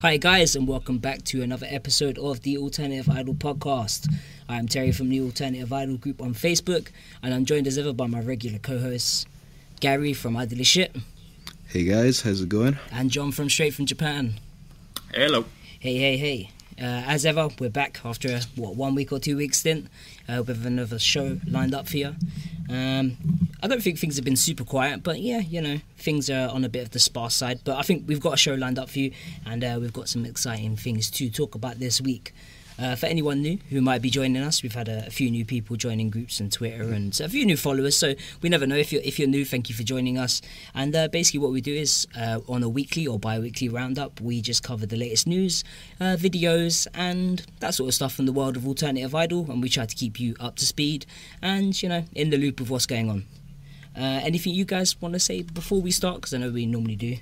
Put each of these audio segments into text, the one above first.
Hi, guys, and welcome back to another episode of the Alternative Idol podcast. I'm Terry from the Alternative Idol group on Facebook, and I'm joined as ever by my regular co hosts, Gary from Idolishit Hey guys, how's it going? and John from Straight from Japan. Hello. Hey, hey, hey. Uh, as ever, we're back after a, what one week or two weeks stint uh, with another show lined up for you. Um, I don't think things have been super quiet, but yeah, you know, things are on a bit of the sparse side. But I think we've got a show lined up for you, and uh, we've got some exciting things to talk about this week. Uh, for anyone new who might be joining us, we've had a, a few new people joining groups on Twitter and a few new followers. So we never know if you're if you're new. Thank you for joining us. And uh, basically, what we do is uh, on a weekly or bi-weekly roundup, we just cover the latest news, uh, videos, and that sort of stuff from the world of alternative idol, and we try to keep you up to speed and you know in the loop of what's going on. Uh, anything you guys want to say before we start? Because I know we normally do.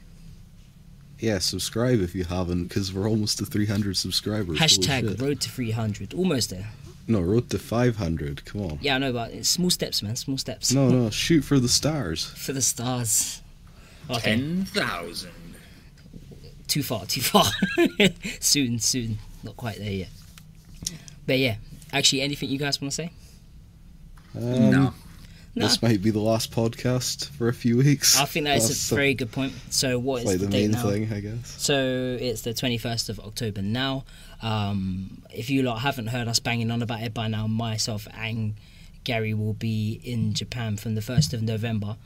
Yeah, subscribe if you haven't, because we're almost to 300 subscribers. Hashtag road to 300, almost there. No, road to 500. Come on. Yeah, I know, but it's small steps, man. Small steps. No, no, shoot for the stars. For the stars. Okay. Ten thousand. too far, too far. soon, soon. Not quite there yet. But yeah, actually, anything you guys want to say? Um, no. No. This might be the last podcast for a few weeks. I think that is That's a very good point. So, what is like the, the date main now? thing, I guess. So, it's the 21st of October now. Um, if you lot haven't heard us banging on about it by now, myself and Gary will be in Japan from the 1st of November.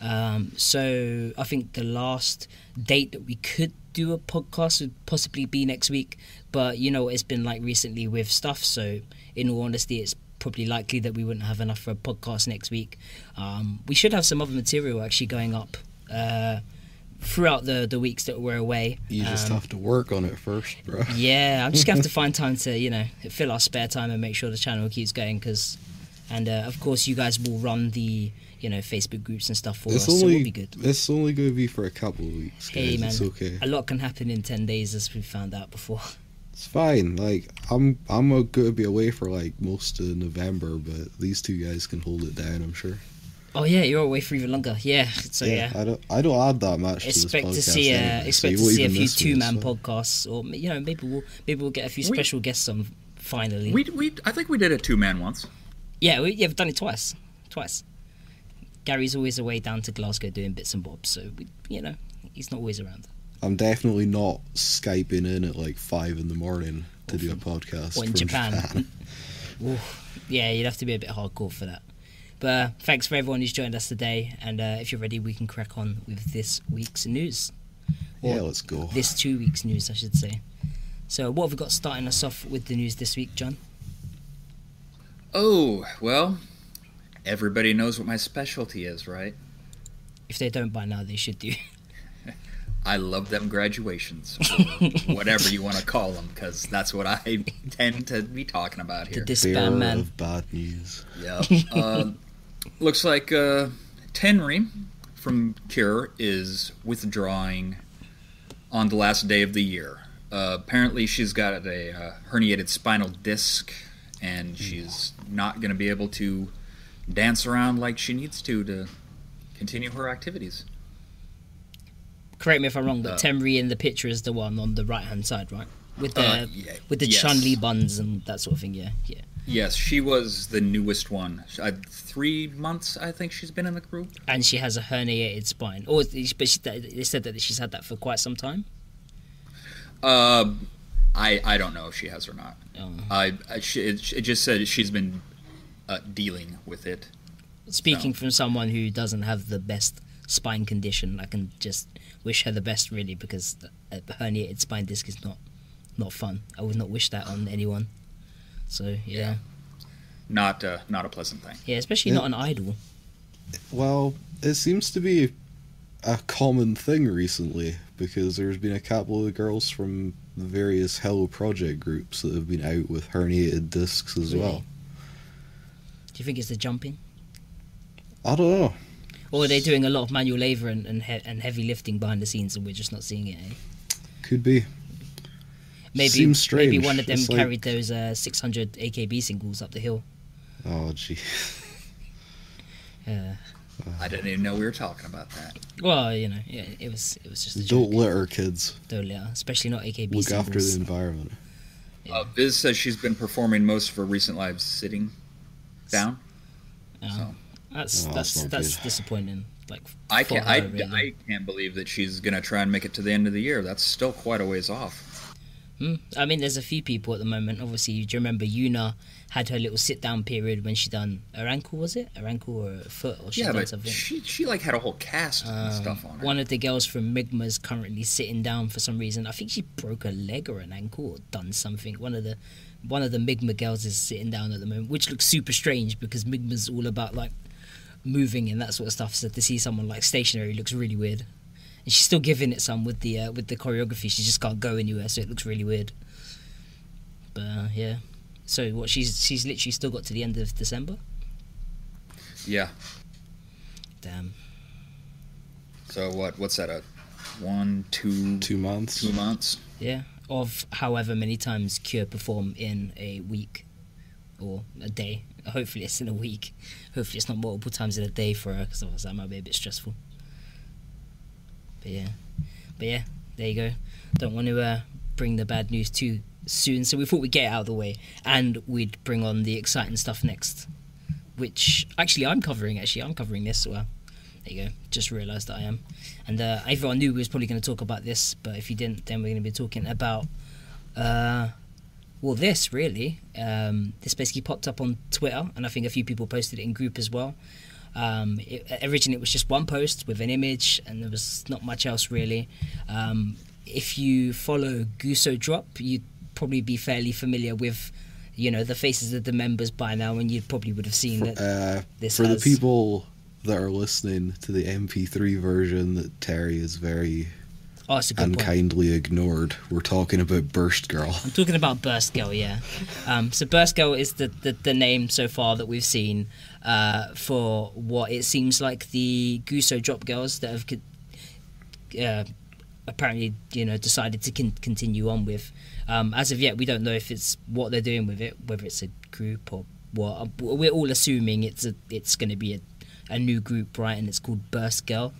Um, so, I think the last date that we could do a podcast would possibly be next week. But you know what it's been like recently with stuff. So, in all honesty, it's probably likely that we wouldn't have enough for a podcast next week. Um, we should have some other material actually going up uh, throughout the, the weeks that we're away. You just Um, have to work on it first, bro. yeah, I'm just gonna have to find time to you know fill our spare time and make sure the channel keeps going because, and uh, of course you guys will run the you know Facebook groups and stuff for It's us, so only it'll be good. it's only going to be for a couple of weeks. Hey guys. man, It's okay. a lot can happen in ten days as we found out before. It's fine. Like I'm I'm going to be away for like most of November, but these two guys can hold it down. I'm sure. Oh yeah, you're away for even longer. Yeah, so yeah. I don't I don't add that much. Expect to, to this podcast see uh, anyway, expect you to see a few two man so- podcasts, or you know maybe we'll maybe we'll get a few We- special guests on finally. We we I think we did a two man once. Yeah, we, yeah, we've done it twice. Twice. Gary's always away down to Glasgow doing bits and bobs, so we, you know he's not always around. I'm definitely not skyping in at like five in the morning to do a podcast Or in Japan. Japan. Oof. Yeah, you'd have to be a bit hardcore for that. But uh, thanks for everyone who's joined us today, and uh, if you're ready, we can crack on with this week's news. yeah, let's go. this two weeks' news, I should say. So, what have we got starting us off with the news this week, John? Oh well, everybody knows what my specialty is, right? If they don't by now, they should do. I love them graduations, or whatever you want to call them, because that's what I tend to be talking about The here. disband Bearer man. of bad news. Yeah. Uh, looks like uh, Tenri from Cure is withdrawing on the last day of the year. Uh, apparently, she's got a uh, herniated spinal disc, and she's not going to be able to dance around like she needs to to continue her activities. Correct me if I'm wrong, but Uh, Temri in the picture is the one on the right hand side, right? With the Uh, yeah, with the yes. Chun Li buns and that sort of thing. Yeah, yeah. Yes, she was the newest one. Uh, three months, I think she's been in the group. And she has a herniated spine, or but she, they said that she's had that for quite some time. Uh, I I don't know if she has or not. Um, I, I she, it, it just said she's been uh, dealing with it. speaking from someone who doesn't have the best spine condition, I can just wish her the best, really, because a herniated spine disc is not not fun. I would not wish that on anyone. So yeah, Not uh, not a pleasant thing. yeah, especially Yeah. not an idol. Well, it seems to be a common thing recently because there's been a couple of girls from the various Hello Project groups that have been out with herniated discs as Really? well. Do you think it's the jumping? I don't know. Or are they doing a lot of manual labour and and, he- and heavy lifting behind the scenes, and we're just not seeing it? Eh? Could be. Maybe Seems strange. maybe one of them It's like- carried those uh, 600 AKB singles up the hill. Oh, gee. Uh, I didn't even know we were talking about that. Well, you know, yeah, it was it was just a Don't joke. litter, kids. Don't litter, especially not AKB Look after the environment. Uh, Viz says she's been performing most of her recent lives sitting down. Uh, So That's Oh, that's that's that's, disappointing. Like I can't. I, really. I can't believe that she's gonna try and make it to the end of the year. That's still quite a ways off. Hmm. I mean, there's a few people at the moment. Obviously, do you remember Yuna had her little sit down period when she done her ankle? Was it her ankle or her foot? Or she yeah, done but something. she she like had a whole cast and Um, stuff on her. One of the girls from Migma's currently sitting down for some reason. I think she broke a leg or an ankle or done something. One of the one of the Migma girls is sitting down at the moment, which looks super strange because Migma's all about like moving and that sort of stuff. So to see someone like stationary looks really weird. And she's still giving it some with the uh, with the choreography. She just can't go anywhere, so it looks really weird. But uh, yeah, so what she's she's literally still got to the end of December. yeah. Damn. So what? What's that? A one, two, Two months. two months? Yeah, of however many times Cure perform in a week or a day. Hopefully, it's in a week. Hopefully, it's not multiple times in a day for her, because otherwise that might be a bit stressful. But yeah, but yeah, there you go. Don't want to uh, bring the bad news too soon, so we thought we'd get out of the way, and we'd bring on the exciting stuff next. Which actually, I'm covering. Actually, I'm covering this. Uh, there you go. Just realised that I am. And uh, everyone knew we was probably going to talk about this, but if you didn't, then we're going to be talking about, uh, well, this really. Um, this basically popped up on Twitter, and I think a few people posted it in group as well. Um, it, originally, it was just one post with an image, and there was not much else really. Um, if you follow Guso Drop, you'd probably be fairly familiar with, you know, the faces of the members by now, and you probably would have seen that. Uh, This for the people that are listening to the MP3 version that Terry is very Oh, it's a good point. unkindly ignored, we're talking about Burst Girl. I'm talking about Burst Girl, yeah. Um, so Burst Girl is the, the, the name so far that we've seen uh, for what it seems like the Guso Drop Girls that have uh, apparently you know decided to con- continue on with. Um, as of yet, we don't know if it's what they're doing with it, whether it's a group or what. We're all assuming it's a it's going to be a, a new group, right? And it's called Burst Girl.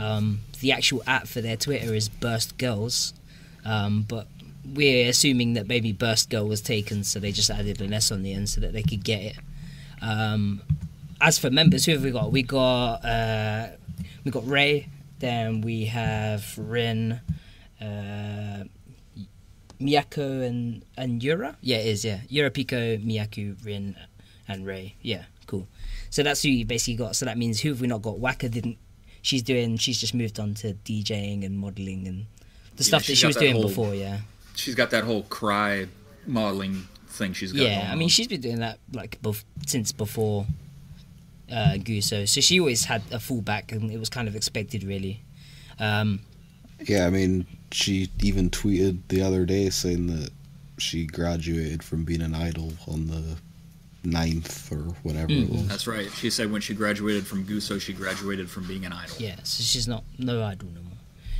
Um, the actual app for their Twitter is Burst Girls, um, but we're assuming that maybe Burst Girl was taken, so they just added an S on the end so that they could get it. Um, as for members, who have we got? We got uh, we got Ray. Then we have Rin, uh, Miyako, and and Yura. Yeah, it is. Yeah, Yura, Pico, Miyaku, Rin, and Ray. Yeah, cool. So that's who you basically got. So that means who have we not got? Waka didn't. She's doing. She's just moved on to DJing and modeling and the Yeah, stuff that she was that doing whole- before. Yeah. She's got that whole cry modeling thing she's got. Yeah, going I mean on. she's been doing that like bef- since before uh, Guso, so she always had a fallback, and it was kind of expected, really. Um, Yeah, I mean, she even tweeted the other day saying that she graduated from being an idol on the 9th or whatever it was. That's right. She said when she graduated from Guso, she graduated from being an idol. yeah, so she's not no idol no more.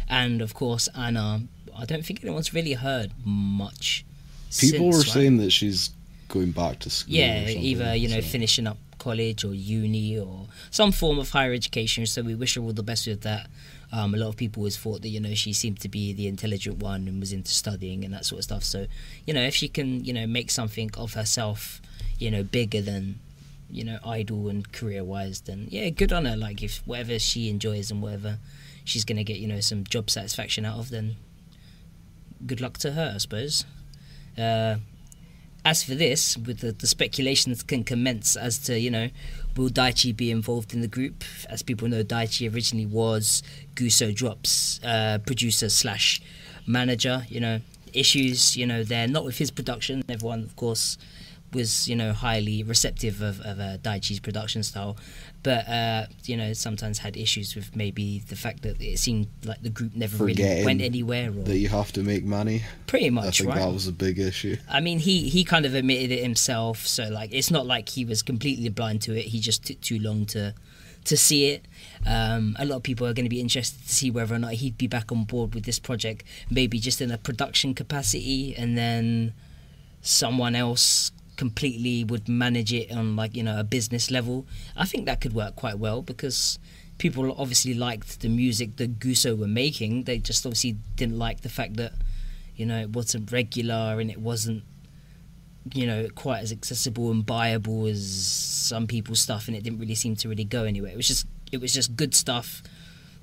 And of course, Anna, I don't think anyone's really heard much. People since, were right? saying that she's going back to school. yeah, or either you know so- finishing up college or uni or some form of higher education. So we wish her all the best with that. Um, a lot of people always thought that you know she seemed to be the intelligent one and was into studying and that sort of stuff. So you know if she can you know make something of herself, you know bigger than you know idol and career wise, then yeah, good on her. Like if whatever she enjoys and whatever she's gonna get you know some job satisfaction out of, then good luck to her, I suppose. Uh, as for this, with the, the speculations can commence as to, you know, will Daichi be involved in the group? As people know, Daichi originally was Guso Drops uh, producer slash manager. You know, issues, you know, they're not with his production. Everyone, of course, was you know highly receptive of, of uh, Daichi's production style, but uh, you know sometimes had issues with maybe the fact that it seemed like the group never really went anywhere. Or That you have to make money. pretty I much, think right? that was a big issue. I mean, he he kind of admitted it himself. So like, it's not like he was completely blind to it. He just took too long to to see it. Um, a lot of people are going to be interested to see whether or not he'd be back on board with this project, maybe just in a production capacity, and then someone else completely would manage it on like you know a business level. I think that could work quite well because people obviously liked the music that Guso were making. They just obviously didn't like the fact that you know it wasn't regular and it wasn't you know quite as accessible and buyable as some people's stuff, and it didn't really seem to really go anywhere. It was just it was just good stuff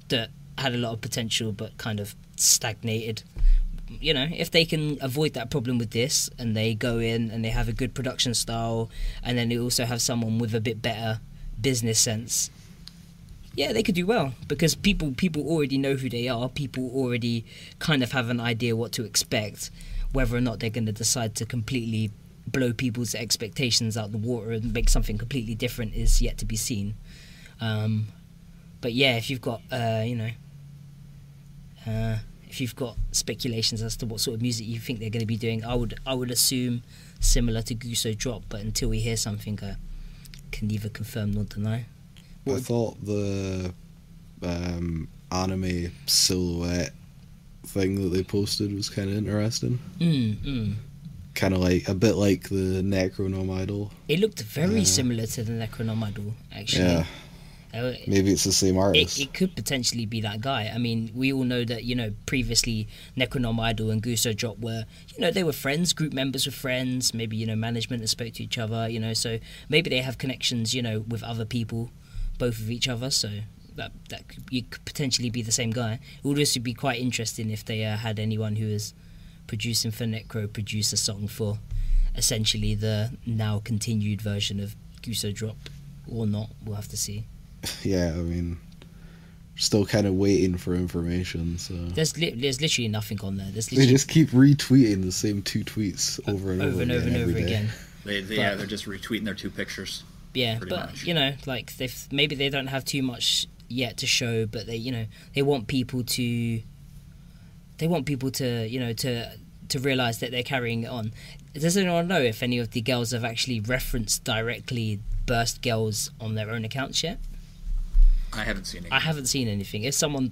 that had a lot of potential but kind of stagnated you know, if they can avoid that problem with this and they go in and they have a good production style and then they also have someone with a bit better business sense, yeah, they could do well because people people already know who they are. People already kind of have an idea what to expect. Whether or not they're going to decide to completely blow people's expectations out the water and make something completely different is yet to be seen. Um, but yeah, if you've got uh, you know. Uh, if you've got speculations as to what sort of music you think they're going to be doing, I would I would assume similar to Guso Drop, but until we hear something, I can neither confirm nor deny. I thought the um, anime silhouette thing that they posted was kind of interesting. Mm, mm. Kind of like a bit like the Necronomidol. It looked very Uh, similar to the Necronomidol, actually. Yeah, Uh, maybe it's the same artist. it could potentially be that guy. I mean, we all know that you know previously Necronomidol and Guso Drop were you know they were friends, group members were friends. Maybe you know management that spoke to each other. You know, so maybe they have connections. You know, with other people, both of each other. So that that could, you could potentially be the same guy. It would also be quite interesting if they uh, had anyone who is producing for Necro produce a song for essentially the now continued version of Guso Drop or not. We'll have to see. Yeah, I mean, still kind of waiting for information. So There's li- there's literally nothing on there. There's they just keep retweeting the same two tweets over and over, over and over and again over again. They, they, But- yeah, they're just retweeting their two pictures. Yeah, but much. you know, like they maybe they don't have too much yet to show, but they you know they want people to they want people to you know to to realize that they're carrying it on. Does anyone know if any of the girls have actually referenced directly burst girls on their own accounts yet? I haven't seen it. I haven't seen anything. If someone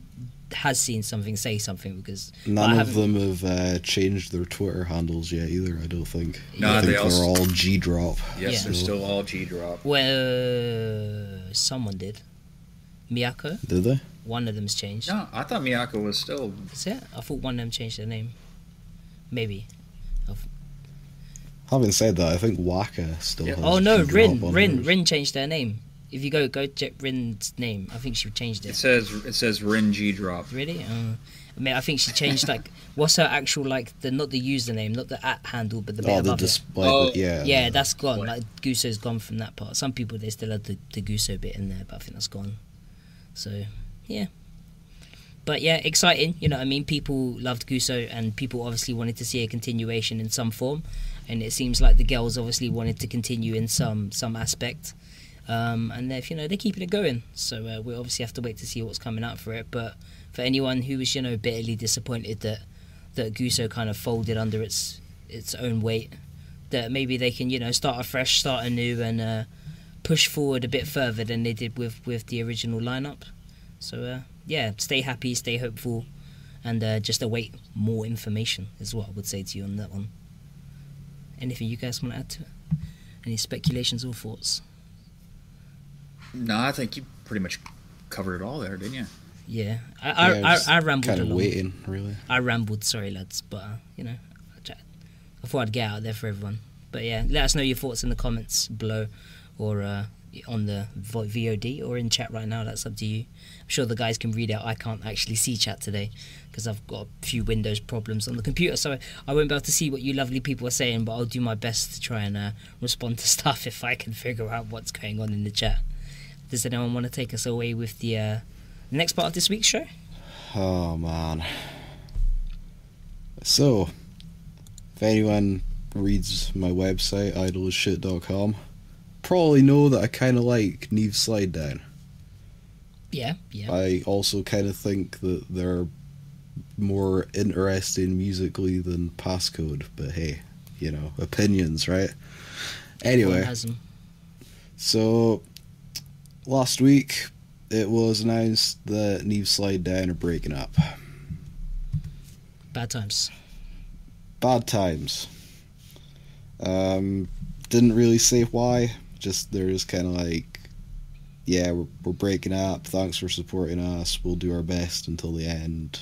has seen something, say something because None of them have uh, changed their Twitter handles yet either. I don't think. No, I think they they are also- all G drop. yes, Yeah. they're still all G drop. Well, someone did. Miyako, Did they? one of them's changed. No, I thought Miyako was still. Is it? I thought one of them changed their name. Maybe. Having said that, I think Waka still Yeah. has. Oh no, G-drop Rin, on Rin, hers. Rin changed their name. If you go go check Rin's name, I think she changed It it. says it says Rin G drop. Really? Uh, I mean, I think she changed like what's her actual like the not the username, not the at handle, but the bit Oh, the above it. display. Oh, yeah. Yeah, that's gone. What? Like Guso's gone from that part. Some people they still have the, the Guso bit in there, but I think that's gone. So yeah. But yeah, exciting. You know what I mean? People loved Guso, and people obviously wanted to see a continuation in some form. And it seems like the girls obviously wanted to continue in some some aspect. Um, and they're you know they're keeping it going. So uh, we obviously have to wait to see what's coming out for it. But for anyone who was you know bitterly disappointed that that Guso kind of folded under its its own weight, that maybe they can you know start afresh, start anew, and uh, push forward a bit further than they did with with the original lineup. So uh, yeah, stay happy, stay hopeful, and uh, just await more information. Is what I would say to you on that one. Anything you guys want to add to it? Any speculations or thoughts? No, I think you pretty much covered it all there, didn't you? Yeah, I I, Yeah, I, just I rambled Kind of along. waiting, really. I rambled, sorry lads, but uh, you know, I tried- I thought I'd get out there for everyone. But yeah, let us know your thoughts in the comments below, or uh, on the VOD, or in chat right now. That's up to you. I'm sure the guys can read out. I can't actually see chat today because I've got a few Windows problems on the computer, so I won't be able to see what you lovely people are saying. But I'll do my best to try and uh, respond to stuff if I can figure out what's going on in the chat. Does anyone want to take us away with the uh, next part of this week's show? Oh man. So, if anyone reads my website, idolishit.com, probably know that I kind of like Neve Slide Down. Yeah, yeah. I also kind of think that they're more interesting musically than Passcode, but hey, you know, opinions, right? Anyway, so last week it was announced that Neve Slide Down are breaking up. bad times. bad times. Um, didn't really say why. Just they're just kind of like, yeah, we're, we're breaking up. Thanks for supporting us. We'll do our best until the end.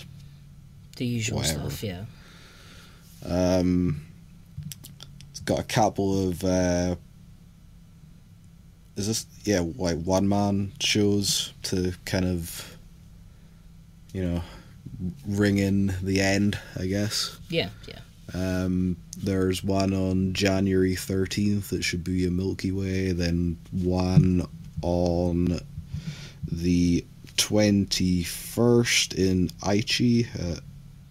The usual Whatever. stuff, yeah. Um, it's got a couple of. Uh, is this yeah like one man shows to kind of, you know, ring in the end, I guess. Yeah, yeah. Um, there's one on January 13th that should be a Milky Way, then one on the 21st in Aichi. Uh,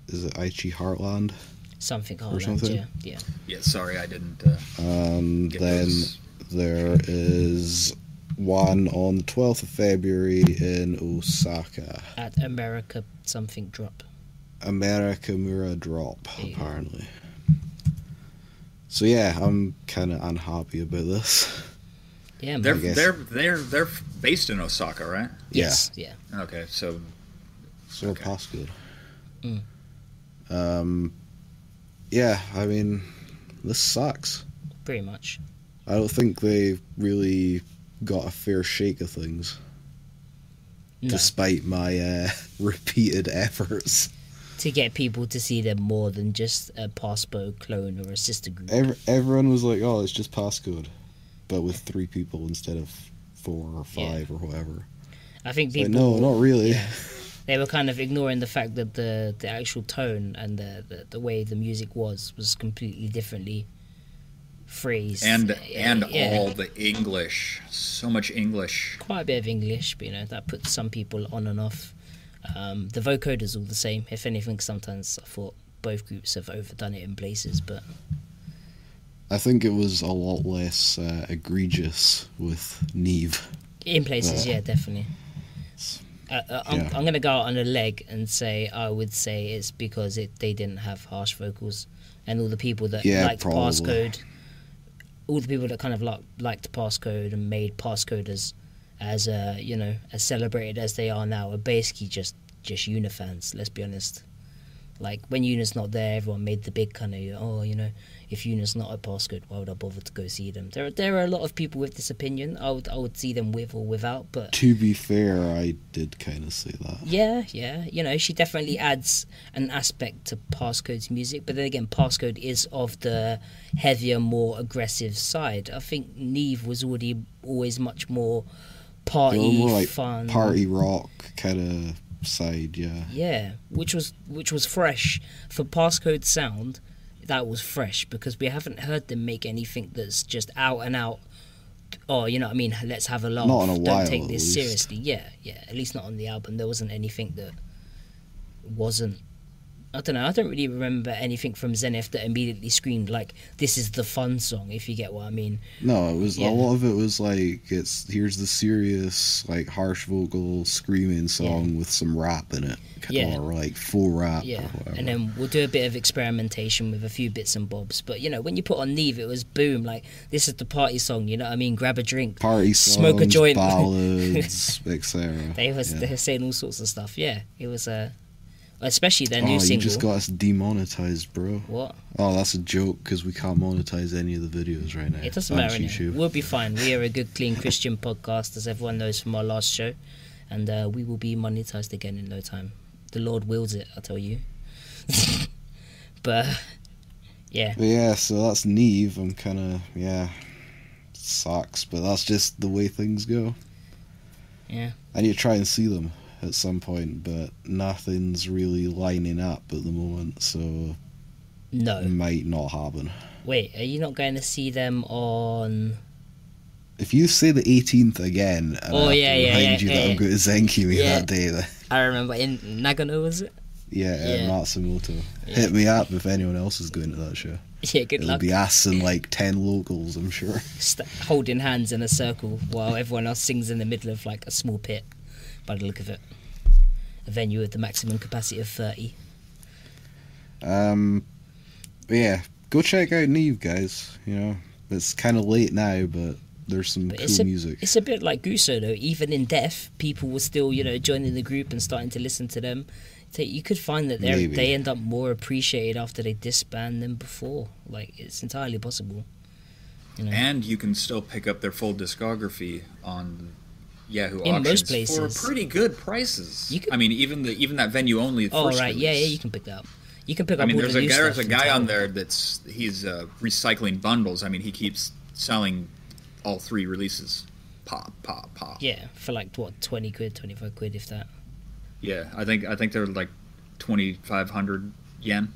is it Aichi Heartland? Something Or Holland, something? yeah, yeah. Yeah, sorry, I didn't uh, Um, get then those. There is one on the 12th of February in Osaka. At America something drop. America Mura Drop, There you go. apparently. So yeah, I'm kind of unhappy about this. Yeah. They're they're they're they're based in Osaka, right? yes, yeah. Okay, so So Okay. pass good. Mm. Um, yeah, I mean, this sucks. Pretty much. I don't think they really got a fair shake of things, No. despite my uh, repeated efforts. to get people to see them more than just a Passcode clone or a sister group. Every, everyone was like, "Oh, it's just passcode," but with three people instead of four or Yeah. five or whatever. I think Like, people no, not really. yeah. they were kind of ignoring the fact that the the actual tone and the the, the way the music was was completely differently phrased and Yeah, and yeah. all the English, so much English. quite a bit of English, but you know that puts some people on and off. Um, the vocoders all the same. If anything, sometimes I thought both groups have overdone it in places, but I think it was a lot less uh, egregious with Neve. in places, Yeah. yeah, definitely. Uh, uh, I'm, Yeah. I'm going to go out on a leg and say I would say it's because it they didn't have harsh vocals, and all the people that Yeah, liked probably. passcode, all the people that kind of like, liked passcode and made passcode as, as uh, you know, as celebrated as they are now, are basically just just Unifans. Let's be honest. Like when Yuna's not there, everyone made the big kind of oh, you know, if Yuna's not at passcode, why would I bother to go see them? There, there are a lot of people with this opinion. I would, I would see them with or without, but To be fair, I did kind of say that. yeah, yeah. You know, she definitely adds an aspect to Passcode's music, but then again, Passcode is of the heavier, more aggressive side. I think Neve was already always much more party, more like fun, party rock kind of side, yeah. Yeah, which was which was fresh for Passcode sound. That was fresh because we haven't heard them make anything that's just out and out. Oh, you know what I mean? Let's have a laugh. Not a Don't while, take this seriously. Yeah, yeah. At least not on the album. There wasn't anything that wasn't. I don't know. I don't really remember anything from Zenith that immediately screamed like, "This is the fun song." If you get what I mean. No, it was Yeah. a lot of it was like it's here's the serious like harsh vocal screaming song with some rap in it, Yeah. or like full rap Yeah, and then we'll do a bit of experimentation with a few bits and bobs. But you know, when you put on Neve, it was boom. Like this is the party song. You know what I mean? Grab a drink. Party songs, Smoke a joint. ballads, etc. They Yeah. they were saying all sorts of stuff. Yeah, it was uh, especially their new Oh, new you just got us demonetized, bro. what? Oh, that's a joke because we can't monetize any of the videos right now. It doesn't Thanks, matter. YouTube. We'll be fine. We are a good, clean Christian podcast, as everyone knows from our last show, and uh, we will be monetized again in no time. The Lord wills it, I tell you. but yeah, But yeah, so that's Neve. I'm kind of yeah, sucks, but that's just the way things go. yeah. I need to try and see them at some point, but nothing's really lining up at the moment, so No, it might not happen. wait. Are you not going to see them on? If you say the 18th again, and Oh, I yeah, yeah, yeah, you yeah, that yeah. I'm going to Zenki me Yeah. that day, then I remember in Nagano, was it? yeah, uh, Yeah. Matsumoto. Yeah. Hit me up if anyone else is going to that show. Yeah, good It'll luck. be us and like 10 locals, I'm sure. St- holding hands in a circle while everyone else sings in the middle of like a small pit. By the look of it, a venue with the maximum capacity of thirty. Um, but yeah, go check out Neve, guys. You know, it's kind of late now, but there's some But cool it's a music. it's a bit like Guso though. Even in death, people were still you know joining the group and starting to listen to them. So you could find that they they end up more appreciated after they disband than before. Like it's entirely possible. You know? And you can still pick up their full discography on Yahoo In most auctions places. for pretty good prices. You could- I mean, even the even that venue only. oh first right, yeah, yeah, you can pick that up. You can pick I up mean, there's a guy, there's a guy on there that's he's uh, recycling bundles. I mean, he keeps selling all three releases. Pop, pop, pop. Yeah, for like what, twenty quid, twenty five quid, if that. Yeah, I think I think they're like twenty five hundred yen.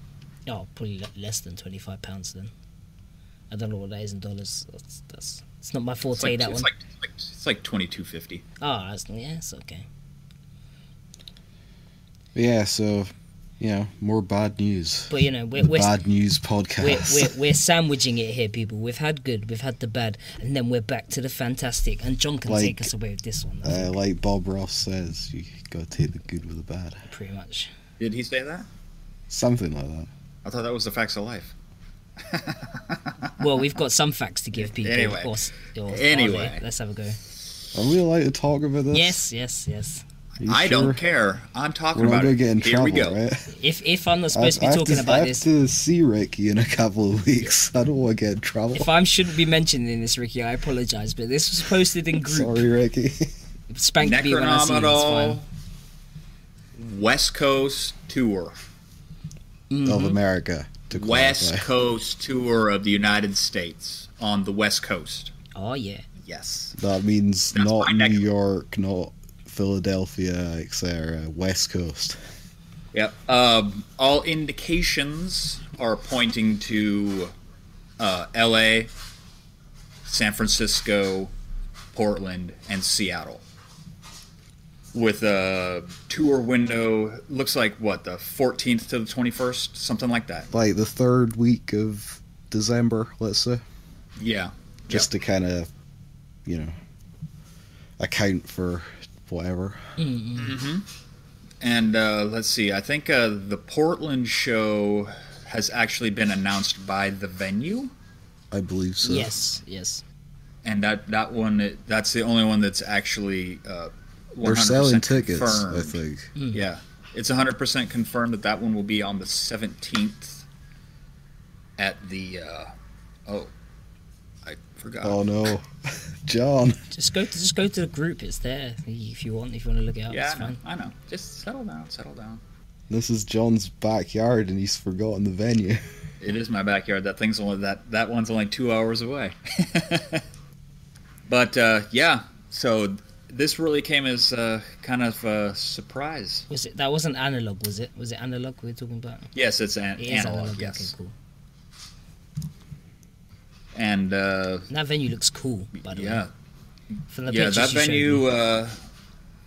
Oh, probably less than twenty five pounds then. I don't know what that is in dollars. That's that's it's not my It's forte like, that it's one. like it's like it's like twenty two fifty. Oh, that's yeah, it's okay. Yeah, so you know, more bad news. But you know, we're we're, bad news we're, podcast. we're we're sandwiching it here, people. We've had good, we've had the bad, and then we're back to the fantastic. And John can Like, take us away with this one. Uh, think, like Bob Ross says, you gotta take the good with the bad. pretty much. Did he say that? Something like that. I thought that was the facts of life. Well, we've got some facts to give people. Anyway. Or, or, Anyway. okay, let's have a go. Are we allowed to talk about this? Yes, yes, yes. I sure? don't care. I'm talking We're about gonna it. get in Here trouble, we go. right? If if I'm not I, supposed to be have talking to, I about have this, to see Ricky in a couple of weeks. I don't want to get in trouble. if I shouldn't be mentioning this, Ricky, I apologise. But this was posted in group. Sorry, Ricky. Spank me when I see it. It's fine. West Coast tour. of Mhm. America. To West. Coast tour of the United States on the West Coast. Oh yeah. Yes. That means That's not New neck. York, not Philadelphia, etc. West Coast. Yep. Um, all indications are pointing to uh, L.A., San Francisco, Portland, and Seattle. With a tour window, looks like what the 14th to the 21st, something like that. Like the third week of December, let's say. Yeah. Just to kind of, you know, account for whatever. Mm-mm. hmm And uh, let's see. I think uh, the Portland show has actually been announced by the venue, I believe so. Yes, yes. and that that one that's the only one that's actually uh, 100% They're selling tickets, confirmed. I think. Mm. Yeah, it's 100% confirmed that that one will be on the 17th at the. Uh, oh, I forgot. Oh no. John. Just go to just go to the group. It's there if you want. If you want to look it up, yeah, it's I know, fine. I know. Just settle down, settle down. This is John's backyard and he's forgotten the venue. It is my backyard. That thing's only that that one's only two hours away. but uh, yeah, so this really came as uh, kind of a surprise. Was it that wasn't analog? Was it? Was it analog we are talking about? Yes, it's an It is analog. Yes, Okay, cool. And uh, that venue looks cool. By the yeah, way, from the yeah, that venue. me. Uh,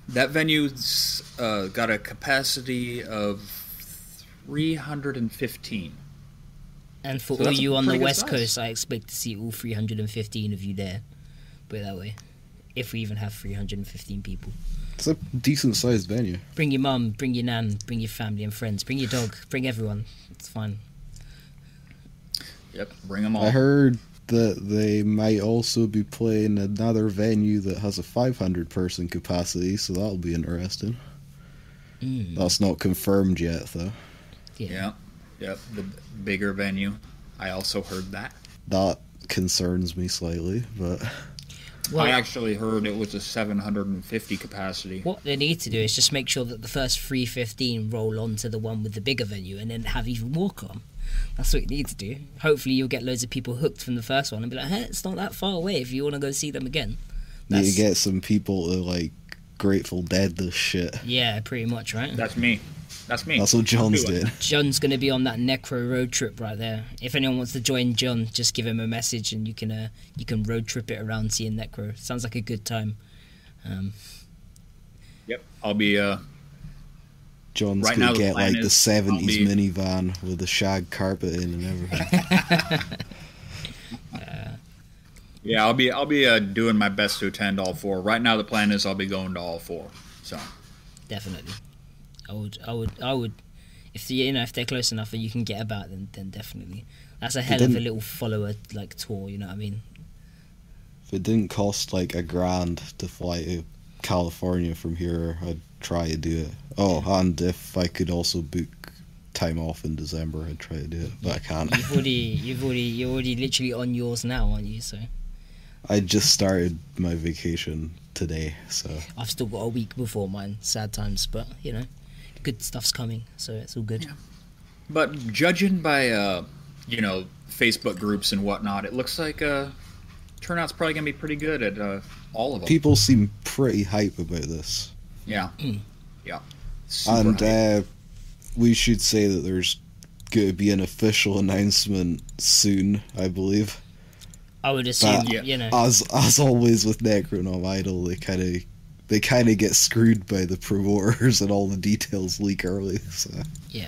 that venue's uh, got a capacity of 315. And for so all you on the west size. coast, I expect to see all 315 of you there. Put it that way. If we even have 315 people. It's a decent sized venue. Bring your mum, bring your nan, bring your family and friends, bring your dog, bring everyone. It's fine. Yep, bring them all. I heard that they might also be playing another venue that has a 500 person capacity, so that'll be interesting. Mm, That's not confirmed yet, though. yeah. Yeah, yep, the bigger venue. I also heard that. That concerns me slightly, but Well, I actually heard it was a 750 capacity. what they need to do is just make sure that the first 315 roll on to the one with the bigger venue and then have even more come. That's what you need to do. Hopefully, you'll get loads of people hooked from the first one and be like, hey, it's not that far away if you want to go see them again. need That's- to get some people to like Grateful Dead this shit. Yeah, pretty much, right? That's me. That's me. That's what John's do it. did. John's going to be on that Necro road trip right there. If anyone wants to join John, just give him a message and you can uh, you can road trip it around seeing Necro. Sounds like a good time. Um, Yep. I'll be. Uh, John's Right gonna the get plan like the 70s be- minivan with the shag carpet in and everything. yeah, I'll be. I'll be uh, doing my best to attend all four. Right now, the plan is I'll be going to all four. So definitely, I would, I would, I would. If the, you know if they're close enough and you can get about, then then definitely. That's a hell of a little follower like tour. You know what I mean? if it didn't cost like a grand to fly to California from here, I'd try to do it. Oh, and if I could also book time off in December I'd try to do it, but I can't. You've already, you've already, you're already literally on yours now, aren't you? So I just started my vacation today, so I've still got a week before mine. Sad times, but you know, good stuff's coming, so it's all good. Yeah. But judging by uh, you know Facebook groups and whatnot, it looks like uh, turnout's probably gonna be pretty good at uh, all of them. people seem pretty hype about this. yeah, Mm. yeah. Super and uh, we should say that there's going to be an official announcement soon, I believe. I would assume, But- Yeah. you know, As as always with Necronomidol, they kind of they kind of get screwed by the promoters and all the details leak early. So yeah,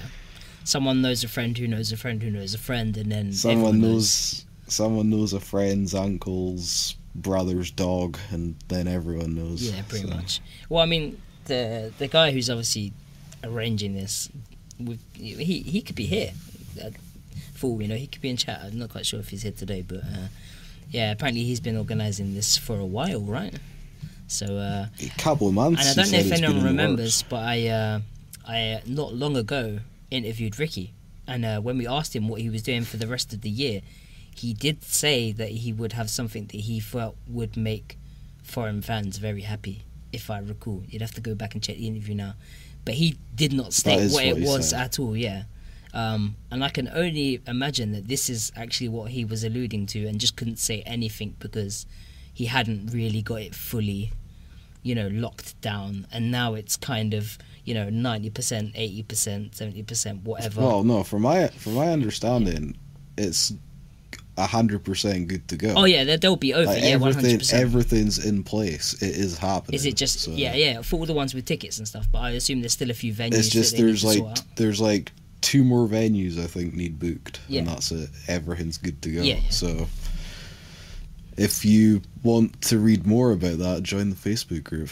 someone knows a friend who knows a friend who knows a friend, and then someone everyone knows someone knows a friend's uncle's brother's dog, and then everyone knows. Yeah, pretty So, much. Well, I mean, the the guy who's obviously arranging this, with, he he could be here. Uh, for all we know, he could be in chat. I'm not quite sure if he's here today, but uh, yeah, apparently he's been organising this for a while, right? So, uh, A couple of months. and I don't know if anyone remembers, but I uh, I uh, not long ago interviewed Ricky, and uh, when we asked him what he was doing for the rest of the year, he did say that he would have something that he felt would make foreign fans very happy. If I recall, you'd have to go back and check the interview now, but he did not state what it was at all. Yeah. Um, and I can only imagine that this is actually what he was alluding to, and just couldn't say anything because he hadn't really got it fully you know locked down and now it's kind of you know 90% 80% 70% whatever Well, no, from my from my understanding, it's hundred percent good to go. oh yeah they- they'll be over Like, yeah everything, 100% everything's in place. It is happening. is it just so- yeah yeah for all the ones with tickets and stuff but i assume there's still a few venues It's just that they need there's like there's like two more venues I think need booked, Yeah. and that's it. Everything's good to go. Yeah, yeah. So, if you want to read more about that, join the Facebook group.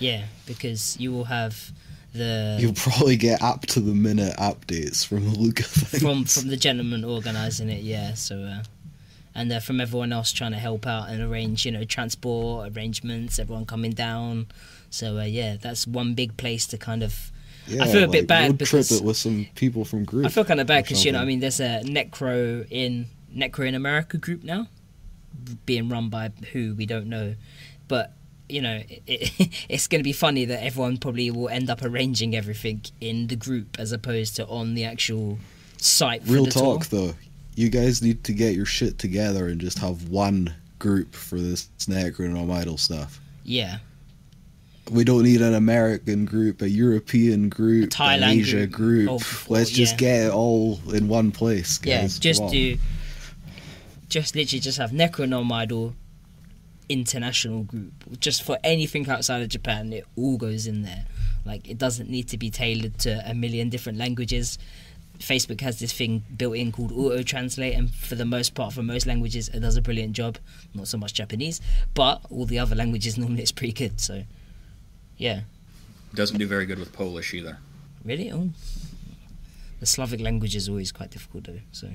yeah because you will have the You'll probably get up to the minute updates from the look of things. from from the gentleman organising it yeah so uh, and uh, from everyone else trying to help out and arrange you know transport arrangements everyone coming down so uh, yeah that's one big place to kind of yeah, feel a bit bad because- trip it with some people from group. I feel kind of bad because you know, I mean, there's a Necro in Necro in America group now, being run by who we don't know, but you know, it, it, it's going to be funny that everyone probably will end up arranging everything in the group as opposed to on the actual site. For Real the talk tour. though, you guys need to get your shit together and just have one group for this Necronomidol stuff. Yeah, We don't need an American group, a European group, Thailand an Asia group. group. Oh, Let's just yeah. get it all in one place. yeah. Guys. Just do, just literally just have Necronom Idol international group. Just for anything outside of Japan, it all goes in there. Like it doesn't need to be tailored to a million different languages. Facebook has this thing built in called auto translate, and for the most part, for most languages, it does a brilliant job. Not so much Japanese, but all the other languages normally it's pretty good. So, yeah, Doesn't do very good with Polish either. really, oh, the Slavic language is always quite difficult though. So,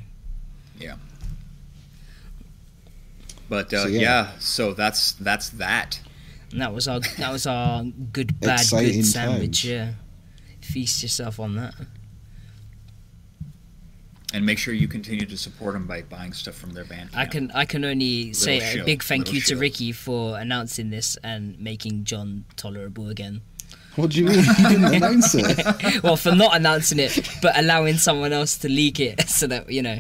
Yeah. But uh, So, yeah. yeah. so that's that's that. and that was our that was our good bad Exciting good sandwich. times. Yeah, feast yourself on that. And make sure you continue to support them by buying stuff from their band. I can I can only say a big thank little you to. Ricky for announcing this and making John tolerable again. What do you mean he didn't announce it? well, for not announcing it, but allowing someone else to leak it, so that you know,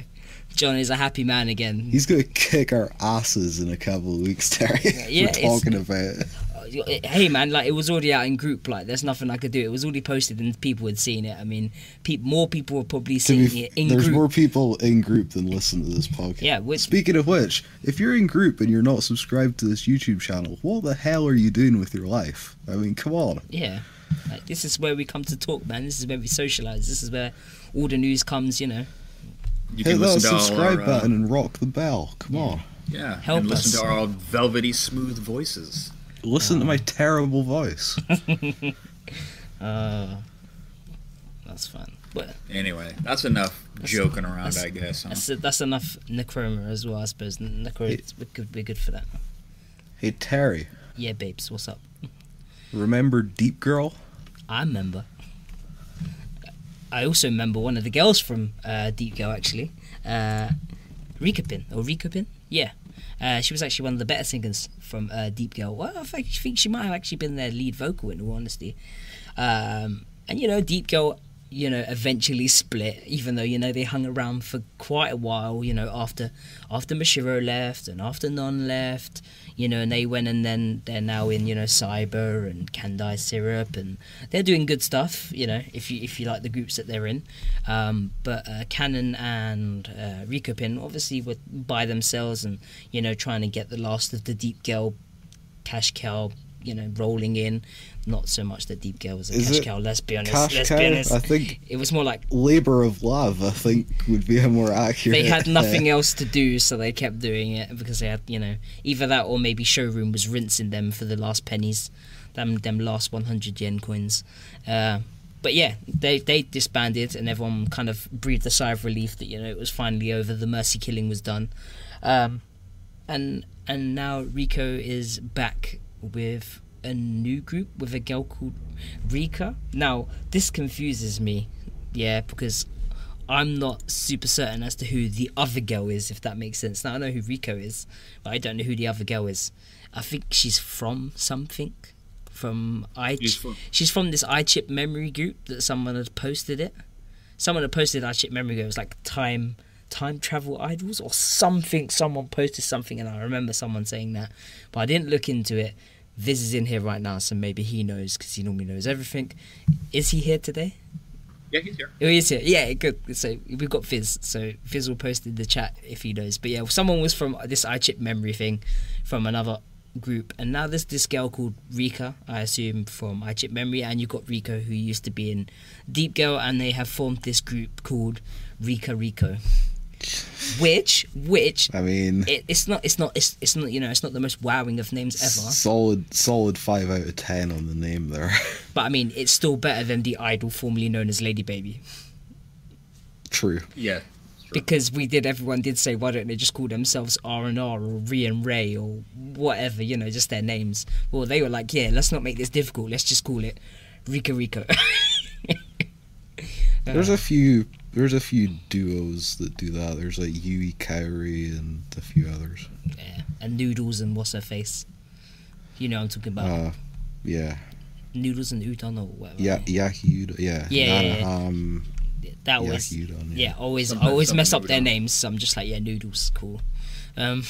John is a happy man again. He's gonna kick our asses in a couple of weeks, Terry. Yeah, for it's- talking about it. Hey man, like it was already out in group. Like there's nothing I could do. It was already posted and people had seen it. I mean, peop more people were probably To seeing be, it in there's group. There's more people in group than listen to this podcast. Yeah, which Speaking of which, if you're in group and you're not subscribed to this YouTube channel, what the hell are you doing with your life? I mean, come on. yeah, like, this is where we come to talk, man. This is where we socialize. This is where all the news comes. You know, You Hit can that listen subscribe our, uh, button and rock the bell. Come Yeah. on. Yeah, Help and listen us. to our velvety smooth voices. Listen to my terrible voice. uh, that's fun. But Anyway, that's enough That's- joking around, that's- I guess. Huh? that's that's enough Necroma as well. I suppose Necroma we could be good for that. hey, Terry, Yeah, babes, what's up? remember Deep Girl? I remember. I also remember one of the girls from uh, Deep Girl actually, uh, Rika Pin or Rika Pin, yeah. Uh, she was actually one of the better singers from uh, Deep Girl. Well, I think she might have actually been their lead vocal in all honesty. Um, and you know, Deep Girl, you know, eventually split, even though you know they hung around for quite a while. You know, after after Mashiro left and after Non left, you know, and they went and then they're now in you know Cyber and Kandai Syrup, and they're doing good stuff. You know, if you if you like the groups that they're in, um, but uh, Canon and uh, Rikopin obviously were by themselves and you know trying to get the last of the Deep Girl cash cow you know rolling in not so much the deep girl was a Is cash cow let's be honest Cash let's cow? be honest I think it was more like labor of love. I think would be a more accurate. they had uh, nothing else to do, so they kept doing it because they had, you know, either that or maybe showroom was rinsing them for the last pennies, them them last 100 yen coins. Uh, but yeah, they they disbanded, and everyone kind of breathed a sigh of relief that you know it was finally over. The mercy killing was done, um, and and now Rico is back with a new group with a girl called Rika. Now this confuses me, yeah, because I'm not super certain as to who the other girl is, if that makes sense. Now I know who Rico is, but I don't know who the other girl is. I think she's from something. From i She's from- she's from this iChip memory group that someone had posted it. Someone had posted iChip memory group. It was like time time travel idols or something. Someone posted something, and I remember someone saying that, but I didn't look into it. Viz is in here right now, so maybe he knows because he normally knows everything. Is he here today? Yeah, he's here. Oh, he is here. Yeah, good. So we've got Fizz. So Fizz will post in the chat if he knows. But yeah, someone was from this iChip memory thing from another group, and now there's this girl called Rika, I assume from iChip memory, and you've got Rico who used to be in Deep Girl, and they have formed this group called Rika Rico. Which, which, I mean, it, it's not, it's not, it's, it's not, you know, it's not the most wowing of names ever. solid, solid five out of ten on the name there. But I mean, it's still better than the idol formerly known as Lady Baby. True. Yeah. because we did everyone did say why don't they just call themselves r and r or re and ray or whatever you know just their names well they were like yeah let's not make this difficult let's just call it rico rico There's a few. There's a few duos that do that. There's like Yui Kaori and a few others. yeah. and noodles and what's her face you know what i'm talking about Uh, yeah, noodles and udon or whatever ya- yaki udon. Yeah, Yeah, yeah, yeah. Nanaham that was yaki udon. yeah always Sometimes always mess something up their names so i'm just like yeah noodles cool um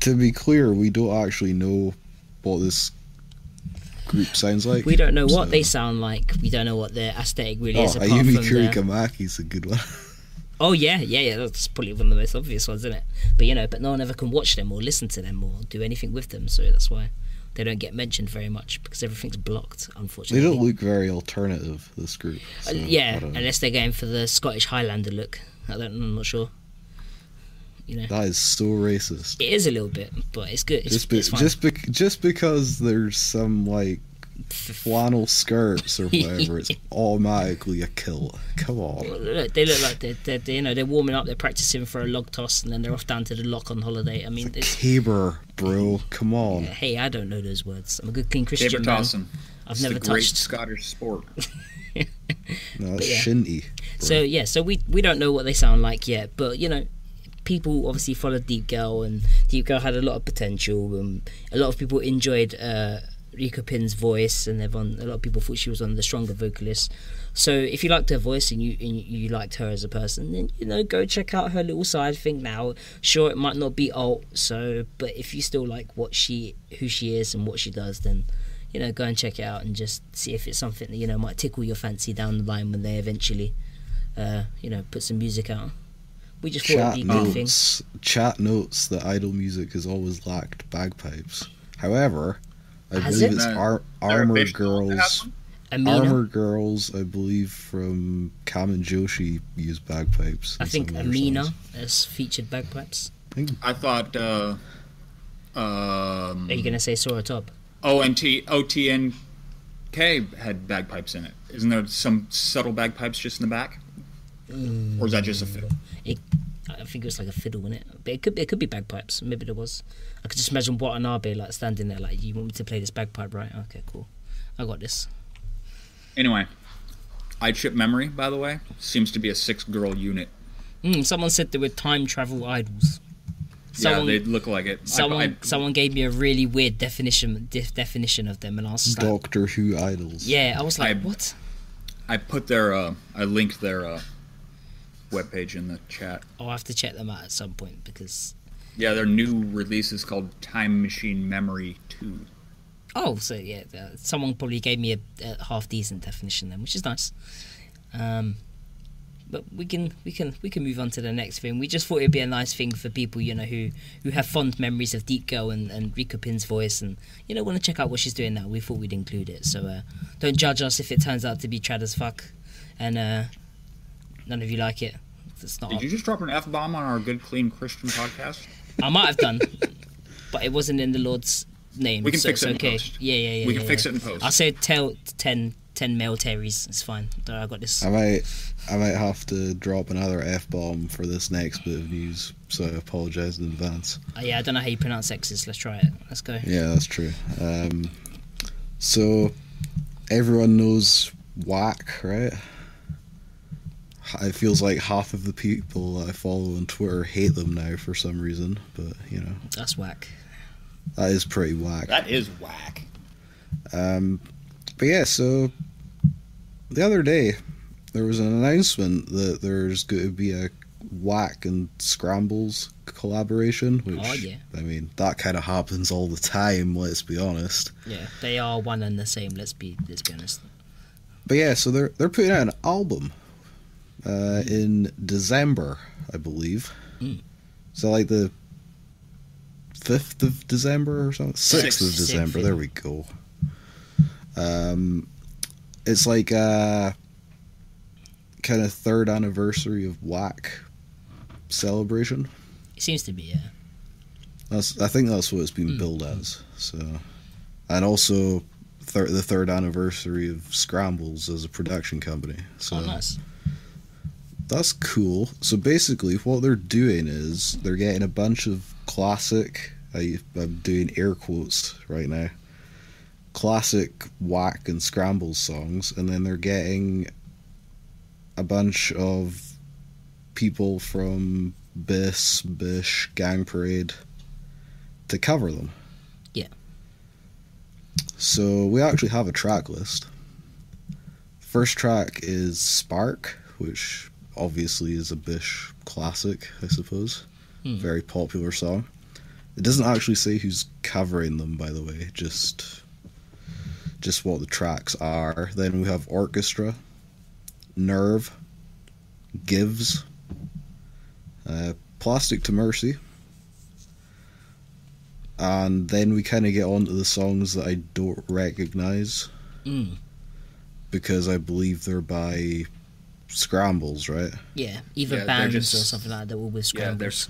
To be clear, we don't actually know what this group sounds like. we don't know what so- they sound like we don't know what their aesthetic really Oh, is apart Ayumi from their- Kurikamaki's a good one. Oh yeah, yeah, yeah. That's probably one of the most obvious ones, isn't it? But you know, but no one ever can watch them or listen to them or do anything with them, so that's why they don't get mentioned very much because everything's blocked, Unfortunately, they don't look very alternative. This group. Uh, yeah, I don't know. unless they're going for the Scottish Highlander look. I don't. I'm not sure. You know, that is so racist. it is a little bit, but it's good. It's, just be, it's fine. just bec just because there's some like flannel skirts or whatever, it's automatically a kill. Come on. Look, they look like they're, they're, they you know they're warming up. They're practicing for a log toss, and then they're off down to the lock on holiday. I mean, it's, Caber, bro. Come on. hey, I don't know those words. I'm a good clean Christian Saber man. tossing. I've It's never the great touched. Scottish sport. No, it's yeah. shinty. So yeah, so we we don't know what they sound like yet, but you know, people obviously followed Deep Girl, and Deep Girl had a lot of potential. Um, a lot of people enjoyed uh, Rika Pin's voice, and everyone, a lot of people thought she was one of the stronger vocalists. So if you liked her voice and you and you liked her as a person, then you know go check out her little side thing now. Sure, it might not be alt, so but if you still like what she, who she is, and what she does, then you know go and check it out and just see if it's something that you know might tickle your fancy down the line when they eventually uh, you know, put some music out. We just thought Chat it'd be a good thing. notes. Chat notes that idol music has always lacked bagpipes. However, I Has believe it? it's No. Ar- They're Armor official to have Girls. one? Amina, Armor Girls, I believe from Kamen Joshi use bagpipes. I in think some of their Amina songs. has featured bagpipes. I I thought uh, um, Are you gonna say Sora Top? ONT OTNK had bagpipes in it. Isn't there some subtle bagpipes just in the back? Or is that just a fiddle? I think it was like a fiddle in it, but it could it could be bagpipes. Maybe there was. I could just imagine what an Watanabe like standing there, like, "You want me to play this bagpipe, right? Okay, cool. I got this." Anyway, I iChip memory, by the way, seems to be a six girl unit. Mm, someone said they were time travel idols. Someone, yeah, they look like it. Someone, I- someone gave me a really weird definition def- definition of them, and I was just like, Doctor Who idols. yeah, I was like, I- what? I put their uh, I linked their uh, webpage in the chat. I'll have to check them out at some point because Yeah, their new release is called Time Machine Memory Two. oh, so yeah, someone probably gave me a, a half decent definition then, which is nice. Um, but we can we can we can move on to the next thing. We just thought it'd be a nice thing for people you know who who have fond memories of Deep Girl and and Rika Pin's voice and you know want to check out what she's doing now. We thought we'd include it. So uh, don't judge us if it turns out to be trad as fuck, and uh, none of you like it. It's not. Did you just drop an f bomb on our Good Clean Christian podcast? I might have done, but it wasn't in the Lord's name. We can so fix it's it in okay. post. Yeah, yeah, yeah. We can yeah, fix yeah. it in post. I said tell 10, 10 male Terrys. It's fine. I got this. I might, I might have to drop another f bomb for this next bit of news, so I apologize in advance. Oh, yeah, I don't know how you pronounce sexist. Let's try it. Let's go. Yeah, that's true. Um, so everyone knows WACK, right? It feels like half of the people I follow on Twitter hate them now for some reason, but you know That's whack. that is pretty whack. That is whack. Um, but yeah, so the other day there was an announcement that there's going to be a WACK and Scrambles collaboration. Which Oh, yeah. I mean that kind of happens all the time. Let's be honest. Yeah, they are one and the same. Let's be let's be honest. But yeah, so they're they're putting out an album uh, in December, I believe. Mm. So like the fifth of December or something, sixth of December. Sixth, There yeah. we go. Um, it's like a kind of third anniversary of WACK celebration. It seems to be yeah. That's I think that's what it's been Mm. billed as. So, and also thir- the third anniversary of Scrambles as a production company. So Oh, nice. That's cool. So basically, what they're doing is they're getting a bunch of classic. I, I'm doing air quotes right now. Classic WACK and scrambles songs, and then they're getting a bunch of people from Biss, Bish, Gang Parade to cover them. Yeah. So we actually have a track list. First track is Spark, which obviously is a Bish classic, I suppose. Hmm. Very popular song. It doesn't actually say who's covering them, by the way, just just what the tracks are. Then we have Orchestra, Nerve, Gives, uh, Plastic to Mercy, and then we kind of get on to the songs that I don't recognize Mm. because because I believe they're by Scrambles, right? Yeah, either Yeah, they're bands or something like that. All with Yeah, they're scrambles.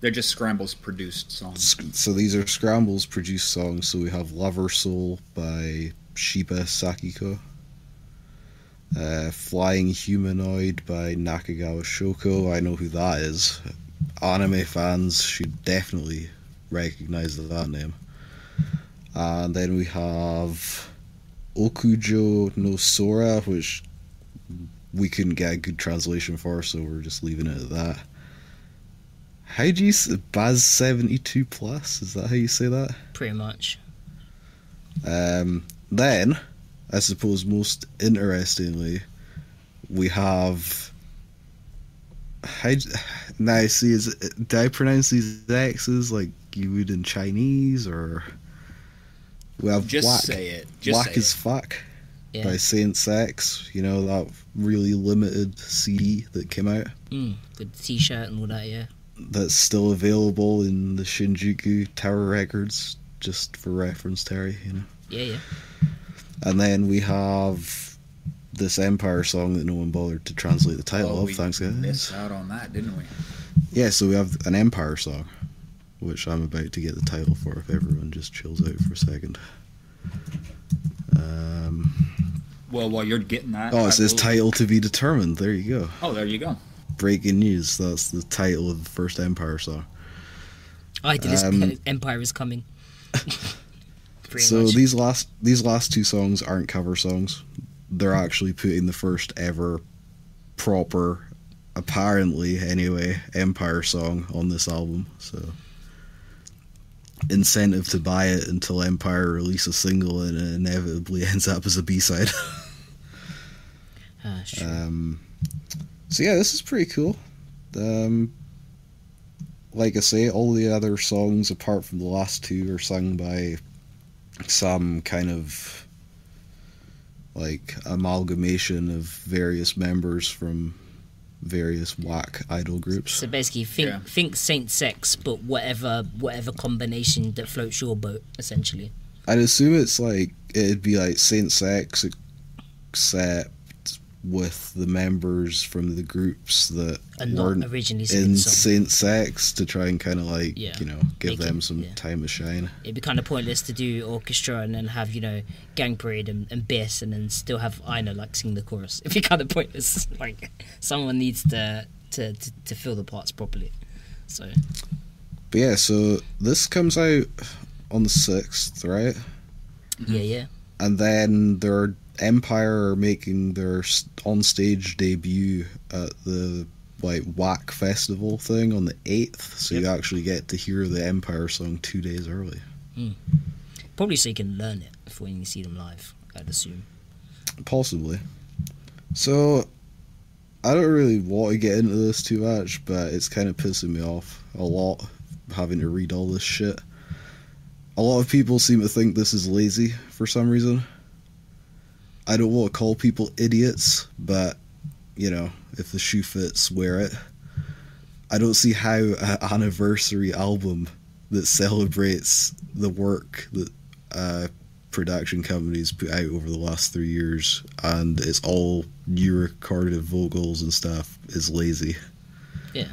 they're just scrambles produced songs. So these are Scrambles produced songs. So we have Lover Soul by Shiba Sakiko, uh, Flying Humanoid by Nakagawa Shoko. I know who that is. Anime fans should definitely recognize that name. And then we have Okujo no Sora, which we couldn't get a good translation for, so we're just leaving it at that. How do you say Baz seventy two plus? Is that how you say that? Pretty much. Um, then, I suppose most interestingly, we have. How now see is it, do I pronounce these X's like you would in Chinese or? We have Just Whack. say it. Just Whack say as it. fuck Yeah. by Saint Sex. You know that really limited CD that came out. Mm. With the t-shirt and all that. Yeah. that's still available in the Shinjuku Tower Records, just for reference, Terry. You know. Yeah, yeah. And then we have this Empire song that no one bothered to translate the title Oh, of. we Thanks, guys. missed out on that, didn't we? Yeah, so we have an Empire song, which I'm about to get the title for. If everyone just chills out for a second. Um, Well, while you're getting that, oh, I it says will- title to be determined. There you go. Oh, there you go. Breaking news. That's the title of the first Empire song. I did this. Um, Empire is coming. So much. these last these last two songs aren't cover songs. they're actually putting the first ever proper, apparently anyway, Empire song on this album. So incentive to buy it until Empire release a single and it inevitably ends up as a B side. Ah, sure. Um, so yeah, this is pretty cool. Um, like I say, all the other songs apart from the last two are sung by some kind of like amalgamation of various members from various WACK idol groups. So basically, think Yeah. think Saint Sex, but whatever whatever combination that floats your boat, essentially. I'd assume it's like it'd be like Saint Sex except with the members from the groups that weren't originally in. Saint Sex to try and kind of like Yeah. you know give it- them some yeah. time to shine. It'd be kind of pointless to do orchestra and then have you know Gang Parade and, and Biss and then still have Aina like sing the chorus. It'd be kind of pointless. Like someone needs to to, to, to fill the parts properly. So But yeah, so this comes out on the sixth, right? yeah, yeah. And then their Empire are making their on stage debut at the like WACK Festival thing on the eighth. So you actually get to hear the Empire song two days early. Hmm. Probably so you can learn it before you see them live. I'd assume. Possibly. So, I don't really want to get into this too much, but it's kind of pissing me off a lot having to read all this shit. A lot of people seem to think this is lazy for some reason. I don't want to call people idiots, but, you know, if the shoe fits, wear it. I don't see how an anniversary album that celebrates the work that uh, production companies put out over the last three years, and it's all new recorded vocals and stuff, is lazy. Yeah.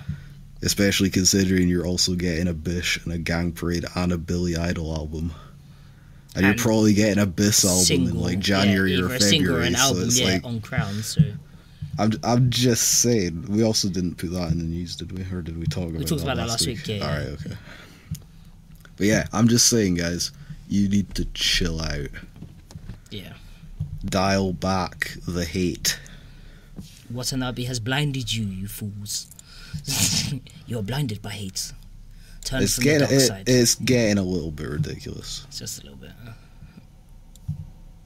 Especially considering you're also getting a Bish and a Gang Parade and a Billy Idol album. And, And you're probably getting a Biss album in like January yeah, or either a single or February. an So it's yeah, like on Crown. So I'm I'm just saying. We also didn't put that in the news, did we? Or did we talk about? We talked that about that last week, yeah, All right, okay. But yeah, I'm just saying, guys. You need to chill out. yeah. Dial back the hate. Watanabe has blinded you, you fools. You're blinded by hate. Turn It's from the getting it, it's getting a little bit ridiculous. It's just a little bit.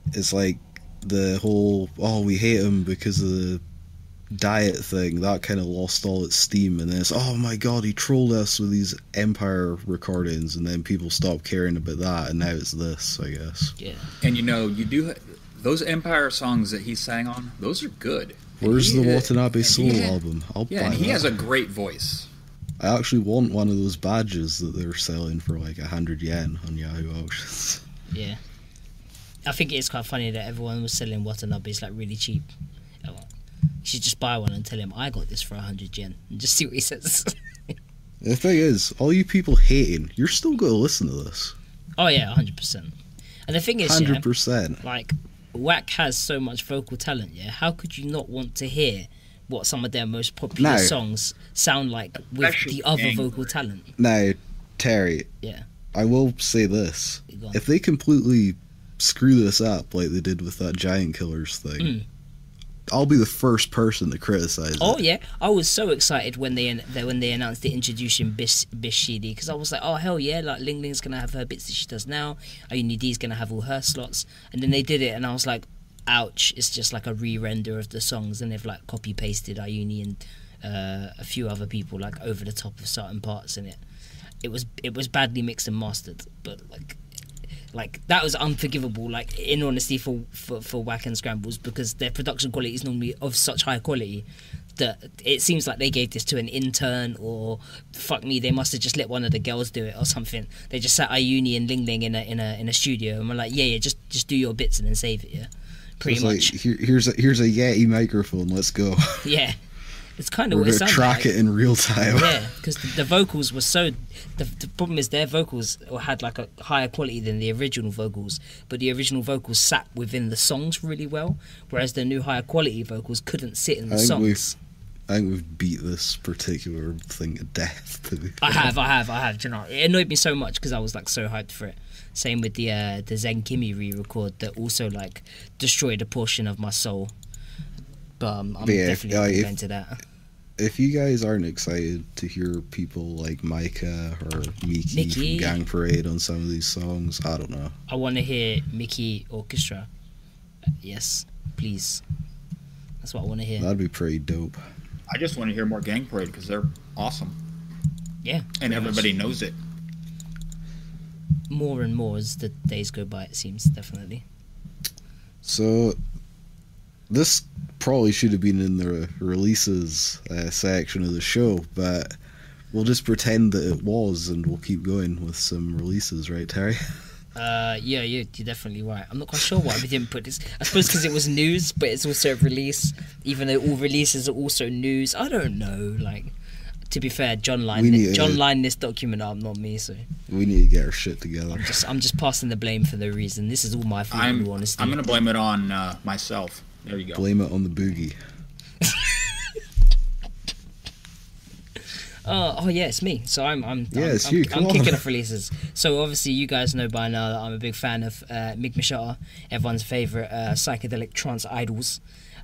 Uh, It's like the whole oh we hate him because of the diet thing that kind of lost all its steam and then it's oh my god he trolled us with these empire recordings and then people stopped caring about that and now it's this i guess Yeah. And you know, you do those Empire songs that he sang on; those are good. Where's he- the watanabe and soul had- album i'll Yeah, buy and he that. has a great voice. i actually want one of those badges that they're selling for like a hundred yen on yahoo auctions Yeah. I think it's quite funny that everyone was selling Watanabe's like really cheap. Oh, You should just buy one and tell him I got this for a hundred yen and just see what he says. the thing is all you people hating you're still going to listen to this oh yeah, hundred percent. And the thing is, yeah, 100% like WACK has so much vocal talent. Yeah, how could you not want to hear what some of their most popular No. songs sound like with the other Angry. vocal talent? now terry Yeah. I will say this: if they completely screw this up like they did with that Giant Killers thing, Mm. I'll be the first person to criticize Oh it. yeah, I was so excited when they when they announced the introducing Bish Bish CD because I was like, oh hell yeah, like Ling Ling's gonna have her bits that she does now. Ayuni D's gonna have all her slots, and then they did it, and I was like, ouch! It's just like a re-render of the songs, and they've like copy pasted Ayuni and uh, a few other people like over the top of certain parts in it. It was it was badly mixed and mastered, but like like that was unforgivable like in honesty for for, for WACK and scrambles because their production quality is normally of such high quality that it seems like they gave this to an intern or fuck me they must have just let one of the girls do it or something they just sat Ayuni and Ling Ling in a in a in a studio and we're like yeah yeah just just do your bits and then save it yeah pretty It's like much here, here's a here's a Yeti microphone. Let's go. yeah it's kind of We're what it gonna track like. it in real time. yeah, because the, the vocals were so. The, the problem is their vocals had like a higher quality than the original vocals, but the original vocals sat within the songs really well, whereas the new higher quality vocals couldn't sit in the I songs. I think we've beat this particular thing to death. To I have, I have, I have. Do you know, it annoyed me so much because I was like so hyped for it. Same with the uh, the Zen Kimi re-record that also like destroyed a portion of my soul. But um, I'm But yeah, definitely uh, looking if- into that. If you guys aren't excited to hear people like Micah or Miki, Mickey. from Gang Parade on some of these songs, I don't know. I want to hear Mickey Orchestra. Uh, yes, please. That's what I want to hear. That'd be pretty dope. I just want to hear more Gang Parade because they're awesome yeah, and everybody knows it. more and more as the days go by. It seems definitely. So, this probably should have been in the releases uh, section of the show, but we'll just pretend that it was and we'll keep going with some releases, right, Terry? Uh, yeah, you're, you're definitely right. I'm not quite sure why we didn't put this. I suppose because it was news, but it's also a release. Even though all releases are also news, I don't know. Like, to be fair, John lined We it- need- John lined this document up, not me. So We need to get our shit together. I'm just I'm just passing the blame for no reason. This is all my fault. I'm all honesty. I'm gonna blame it on uh, myself. There you go. Blame it on the boogie. Oh, oh yeah, it's me. So I'm I'm Yeah, I'm, I'm, I'm kicking off releases. So obviously you guys know by now that I'm a big fan of uh, Migma Shelter, everyone's favorite uh, psychedelic trance idols.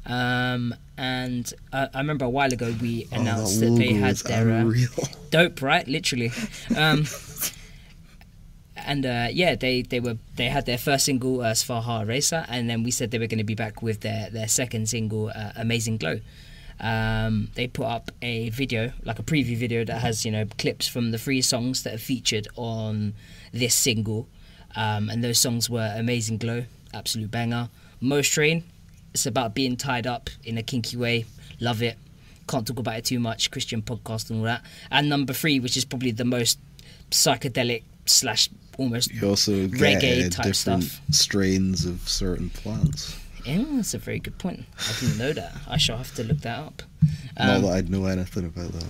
Um, and uh, I remember a while ago we announced oh, that they had their uh, dope, right? Literally. Um, and uh, yeah, they, they were they had their first single, uh, Svaha Racer, and then we said they were going to be back with their their second single, uh, Amazing Glow. Um, they put up a video, like a preview video that has you know clips from the three songs that are featured on this single, um, and those songs were Amazing Glow, absolute banger. Most Train, it's about being tied up in a kinky way, love it. Can't talk about it too much. Christian podcast and all that. And number three, which is probably the most psychedelic slash almost You also get reggae type different stuff. strains of certain plants. Yeah, that's a very good point. I didn't know that. I shall have to look that up. Not Um, that I'd know anything about that.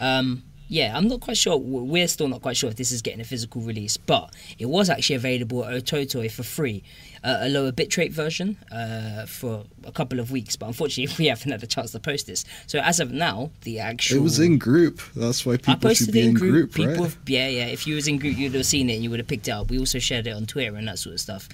Um, yeah, I'm not quite sure. We're still not quite sure if this is getting a physical release, but it was actually available at OTOTOY for free, uh, a lower bitrate version uh, for a couple of weeks. But unfortunately, we haven't had a chance to post this. So as of now, the actual It was in group. That's why I people posted should be in group. group, People, right? yeah, yeah. If you was in group, you'd have seen it and you would have picked it up. We also shared it on Twitter and that sort of stuff.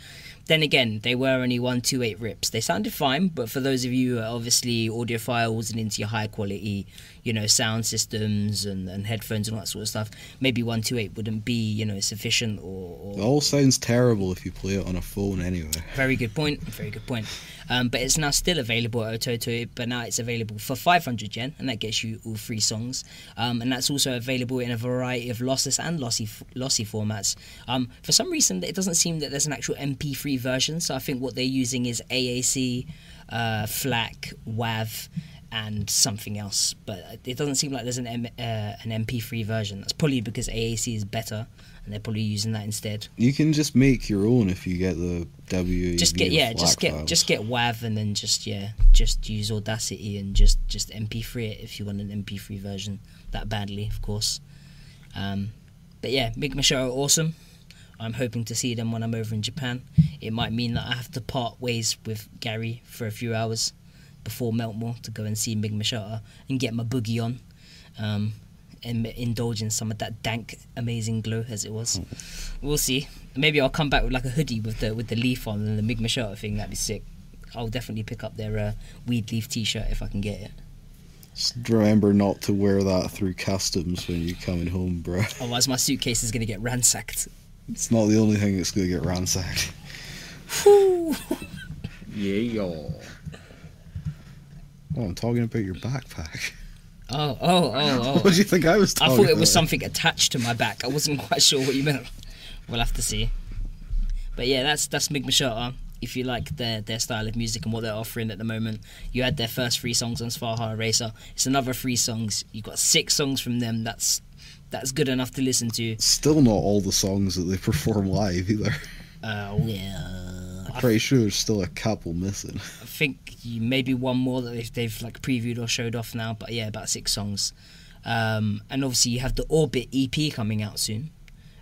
Then again, they were only one two eight rips. They sounded fine, but for those of you who are obviously audiophiles and into your high quality, you know, sound systems and, and headphones and all that sort of stuff, maybe one two eight wouldn't be you know sufficient or, It all sounds terrible if you play it on a phone anyway. very good point. Very good point. Um, but it's now still available at OTOTOY, but now it's available for 500 yen, and that gets you all three songs. Um, and that's also available in a variety of lossless and lossy lossy formats. Um, for some reason, it doesn't seem that there's an actual MP3 version, so I think what they're using is AAC, uh, FLAC, WAV, and something else. But it doesn't seem like there's an M- uh, an MP3 version. That's probably because AAC is better, and they're probably using that instead. You can just make your own if you get the WAV. just get yeah just get files. just get wav and then just yeah just use audacity and just just mp3 it if you want an mp3 version that badly of course um, but yeah Migma Shelter are awesome i'm hoping to see them when i'm over in japan it might mean that i have to part ways with gary for a few hours before meltmore to go and see Migma Shelter and get my boogie on um, and indulge in some of that dank amazing glow as it was we'll see maybe I'll come back with like a hoodie with the with the leaf on and the Migma Shelter thing. That'd be sick. I'll definitely pick up their uh, weed leaf T-shirt if I can get it. Just remember not to wear that through customs when you're coming home, bro. Otherwise, my suitcase is gonna get ransacked. It's not the only thing that's going to get ransacked. Whew. Yeah, y'all. Oh, I'm talking about your backpack. Oh, oh, oh, oh. What oh! do you think I was talking about? I thought it was something attached to my back. I wasn't quite sure what you meant. We'll have to see. But yeah, that's that's Migma Shelter. If you like their their style of music and what they're offering at the moment, you had their first three songs on Svaha Racer. It's another three songs. You've got six songs from them. That's that's good enough to listen to. Still not all the songs that they perform live either. Uh, yeah, I'm pretty sure there's still a couple missing. I think maybe one more that they've, they've like previewed or showed off now. But yeah, about six songs. Um, and obviously you have the Orbit EP coming out soon.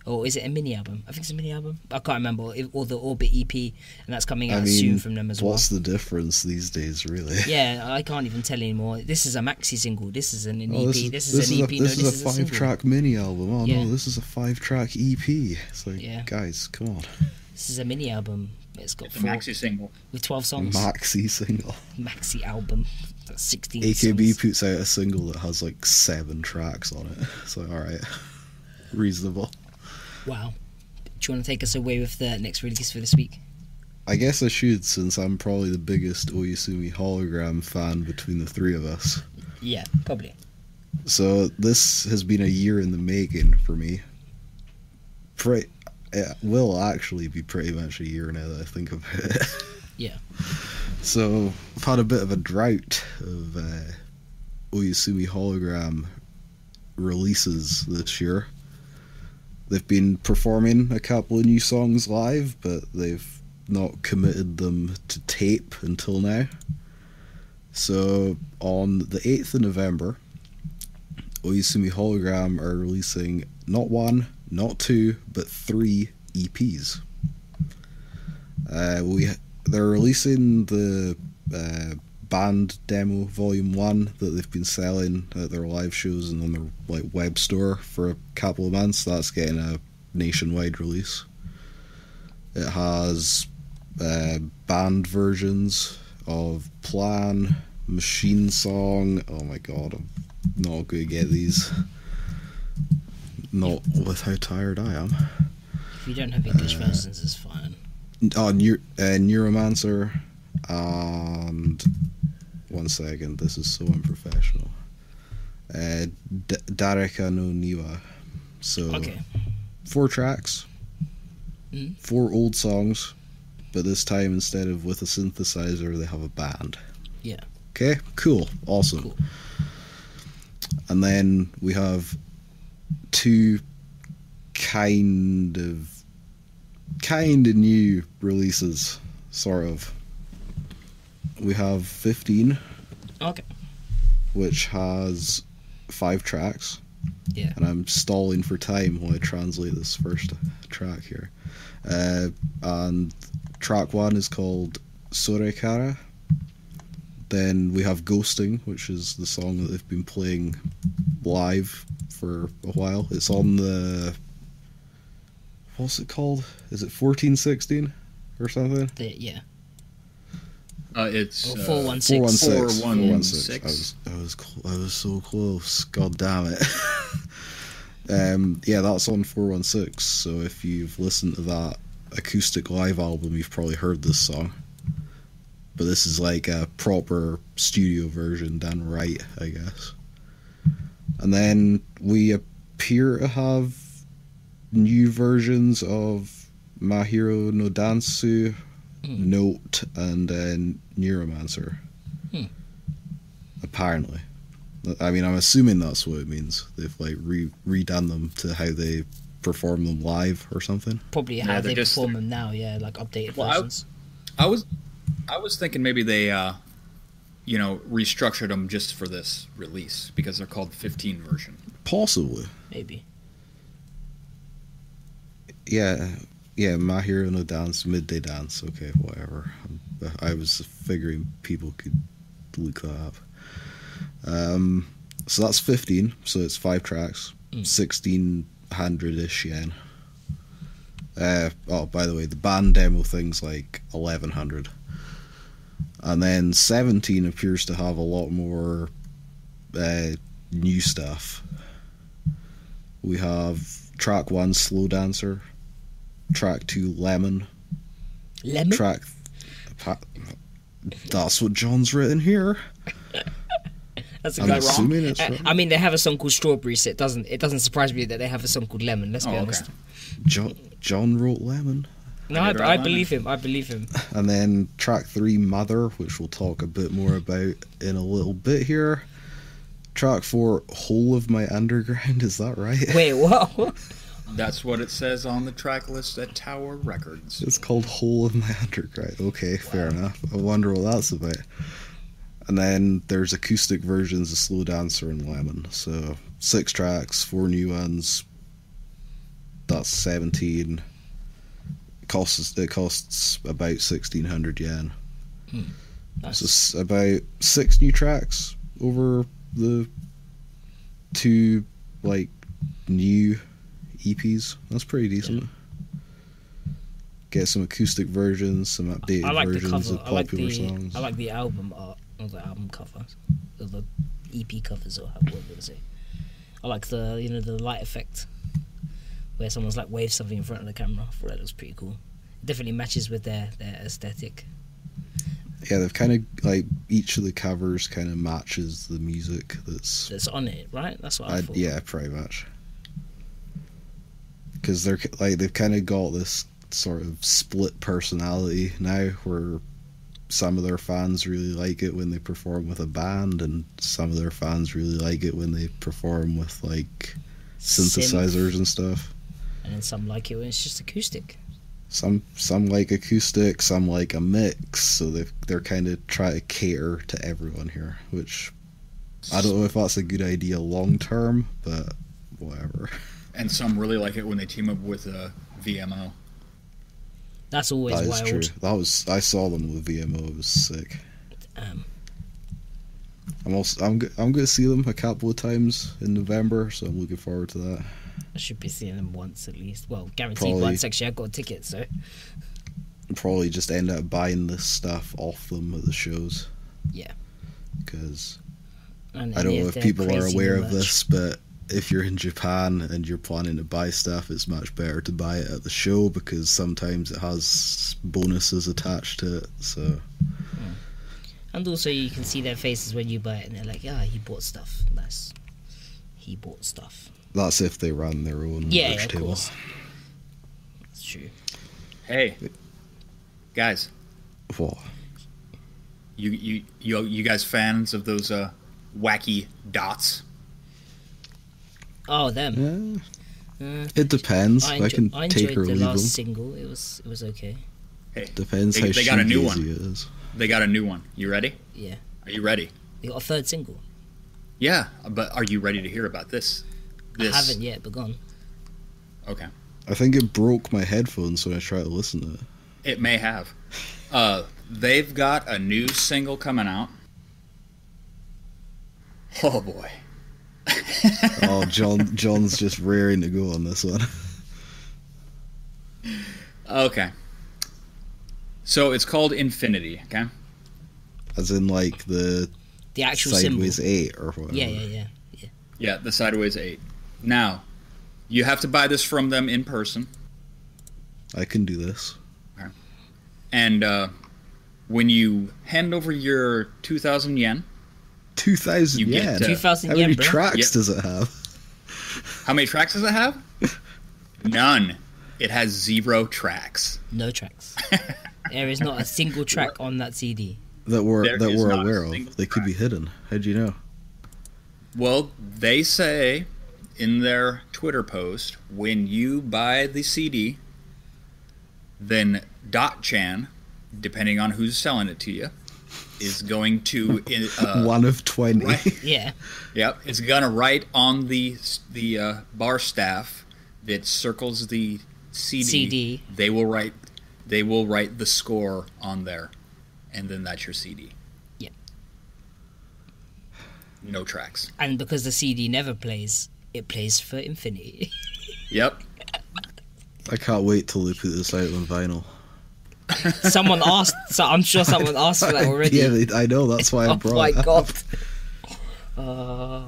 or is it a mini album? I think it's a mini album. I can't remember. Or the Orbit EP, and that's coming out I mean, soon from them as well. what's the difference these days, really? Yeah, I can't even tell anymore. This is a maxi single. This is an, an Oh, EP. this is, this is an a, EP. this no, is this a is a five-track mini album. Oh Yeah. no, this is a five-track EP. It's like, Yeah. guys, come on, This is a mini album. It's got It's a four maxi single. with twelve songs. maxi single. maxi album. That's sixteen. AKB songs. puts out a single that has like seven tracks on it. So all right, reasonable. Wow. Do you want to take us away with the next release for this week? I guess I should, since I'm probably the biggest Oyasumi hologram fan between the three of us. Yeah, probably. So this has been a year in the making for me. Pre- it will actually be pretty much a year now that I think of it. Yeah. So I've had a bit of a drought of uh, Oyasumi hologram releases this year. They've been performing a couple of new songs live, but they've not committed them to tape until now. So on the 8th of November, Oyasumi Hologram are releasing not one, not two, but three EPs. Uh, we they're releasing the uh, band demo volume one that they've been selling at their live shows and on their like web store for a couple of months. That's getting a nationwide release. It has uh, band versions of Plan, Machine Song. Oh my god, I'm not going to get these. Not with how tired I am. If you don't have English Uh, versions, it's fine. Oh, Neur- uh, Neuromancer and one second, this is so unprofessional. Uh, D- Dareka no Niwa. So Okay. four tracks, Mm. four old songs, but this time instead of with a synthesizer, they have a band. Yeah. Okay, cool, awesome. Cool. And then we have two kind of kind of new releases, sort of. We have 15, Okay. which has five tracks, Yeah. and I'm stalling for time while I translate this first track here. Uh, and track one is called Sorekara. Then we have Ghosting, which is the song that they've been playing live for a while. It's on the. What's it called? Is it 1416 or something? The, yeah. Uh, it's Oh, uh, 416. 416. 416. 416. I was, I was, cl- I was so close. God damn it. um, yeah, that's on 416. So if you've listened to that acoustic live album, you've probably heard this song. But this is like a proper studio version done right, I guess. And then we appear to have new versions of Mahiro no Dansu, Mm. Note, and uh, Neuromancer. Hmm. Apparently. I mean, I'm assuming that's what it means. They've like re- redone them to how they perform them live or something. Probably Yeah, how they're they just- perform them now. Yeah, like updated Well, I- versions. I was, I was thinking maybe they, uh, you know, restructured them just for this release because they're called 15 version. Possibly. Maybe. Yeah, yeah. My Hero No Dance, Midday Dance. Okay, whatever. I was figuring people could look that up. Um, so that's 15. So it's five tracks, Mm. 1600 ish yen. Uh, oh, by the way, the band demo thing's like 1100. And then 17 appears to have a lot more uh, new stuff. We have track one, Slow Dancer. Track two, Lemon. Lemon. Track. That's what John's written here. That's a I'm good assuming it's I, mean, they have a song called Strawberry, so it doesn't it doesn't surprise me that they have a song called Lemon. Let's be Oh, okay. honest. John, John wrote Lemon. No, I, I believe him. I believe him. And then track three, Mother, which we'll talk a bit more about in a little bit here. Track four, Whole of My Underground. Is that right? Wait, what? That's what it says on the track list at Tower Records. It's called Whole of My Underground. Okay, wow. fair enough. I wonder what that's about. And then there's acoustic versions of Slow Dancer and Lemon. So six tracks, four new ones. That's 17 costs it costs about sixteen hundred yen. Hmm. Nice. So it's about six new tracks over the two like new EPs. That's pretty decent. Get some acoustic versions, some updated I like versions cover. of I like popular the songs. I like the album art or the album cover, or the EP covers or how- what I say. I like the you know the light effect where someone's like waved something in front of the camera. I thought that was pretty cool. It definitely matches with their their aesthetic. yeah, they've kind of like each of the covers kind of matches the music that's That's on it, right? That's what I, I, thought. yeah, pretty much. Because they're like they've kind of got this sort of split personality now, where some of their fans really like it when they perform with a band, and some of their fans really like it when they perform with like synthesizers Synth, and stuff. And then some like it when it's just acoustic. Some some like acoustic, some like a mix. So they they're kind of trying to cater to everyone here, which I don't know if that's a good idea long term, but whatever. And some really like it when they team up with a VMO. That's always That is wild. true. That was I saw them with VMO. It was sick. Um, I'm also I'm I'm going to see them a couple of times in November, so I'm looking forward to that. I should be seeing them once at least. Well, guaranteed Probably. once. Actually, I got a ticket, so probably just end up buying this stuff off them at the shows. Yeah. Because I don't know if people are aware of this, but if you're in Japan and you're planning to buy stuff, it's much better to buy it at the show because sometimes it has bonuses attached to it. So And also, you can see their faces when you buy it, and they're like, "Ah, he bought stuff. Nice. He bought stuff." That's if they run their own Yeah, merch yeah, of table. course. That's true. Hey, guys, What? you you you you guys fans of those uh, wacky dots? Oh, them. Yeah, Uh, it depends. I, I, can I take enjoyed or the leave last them. single. It was it was okay. Hey, Depends They- how they got a new one. it is. they got a new one. You ready? Yeah, Are you ready? they got a third single. Yeah, but are you ready to hear about this? This. I haven't yet, but gone. Okay. I think it broke my headphones when I tried to listen to it. It may have. Uh, they've got a new single coming out. Oh boy. Oh, John, John's just raring to go on this one. Okay. So it's called Infinity. Okay. As in, like the The actual symbol. sideways eight or whatever. Yeah, yeah, yeah, yeah. Yeah, the Sideways Eight. Now, you have to buy this from them in person, I can do this. and uh, when you hand over your two thousand yen, Two thousand You get, yen. uh, Two thousand How yen, many bro. tracks Yep. does it have? how many tracks does it have? None. It has zero tracks. no tracks. there is not a single track on that CD. That we're There that is we're aware of. single They could be hidden. How'd you know? Well, they say in their Twitter post when you buy the CD, then Dot Chan, depending on who's selling it to you, is going to uh, One of twenty. right. Yeah, Yep, it's gonna write on the the uh, bar staff that circles the CD. CD. They will write they will write the score on there, and then that's your CD. Yep. No tracks. and because the CD never plays, it plays for infinity. Yep. I can't wait till they put this out on vinyl. someone asked, so I'm sure someone asked for that already. yeah, I know. That's why I brought. oh brought my it up. god. Uh,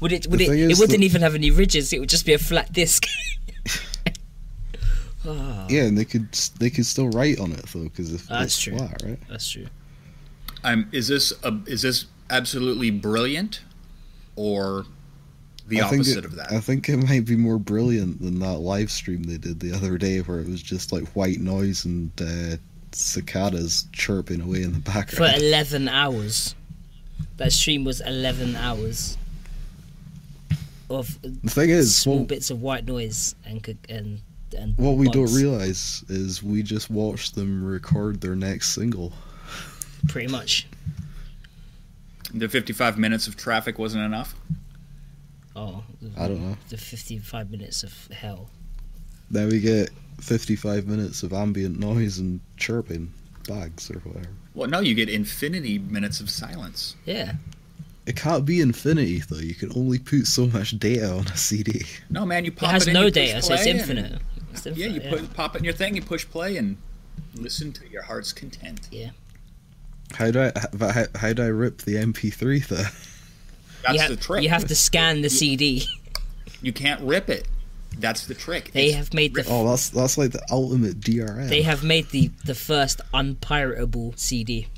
would it? Would The it? thing It is wouldn't that- even have any ridges. It would just be a flat disc. Yeah, and they could they could still write on it though because it's That's true. flat, right? That's true. Um, is this a, is this absolutely brilliant, or the I think opposite it- of that? I think it might be more brilliant than that live stream they did the other day, where it was just like white noise and uh, cicadas chirping away in the background For 11 hours. That stream was 11 hours of the thing is, small what, bits of white noise and and and what we don't realize is we just watched them record their next single. pretty much. the 55 minutes of traffic wasn't enough. Oh, I don't know. The 55 minutes of hell. Now we get 55 minutes of ambient noise and chirping bags or whatever. Well, no, you get infinity minutes of silence. Yeah. It can't be infinity though. You can only put so much data on a CD. No, man, you pop It pop has it in, no data, so it's play, and- infinite. Yeah, infinite, you put, pop it in your thing, you push play, and listen to your heart's content. Yeah. How do I how, how do I rip the MP3 though? That's you, ha- the trick. you have to scan the CD. You can't rip it. That's the trick. They It's- have made the Oh, that's that's like the ultimate DRM. they have made the the first unpiratable CD.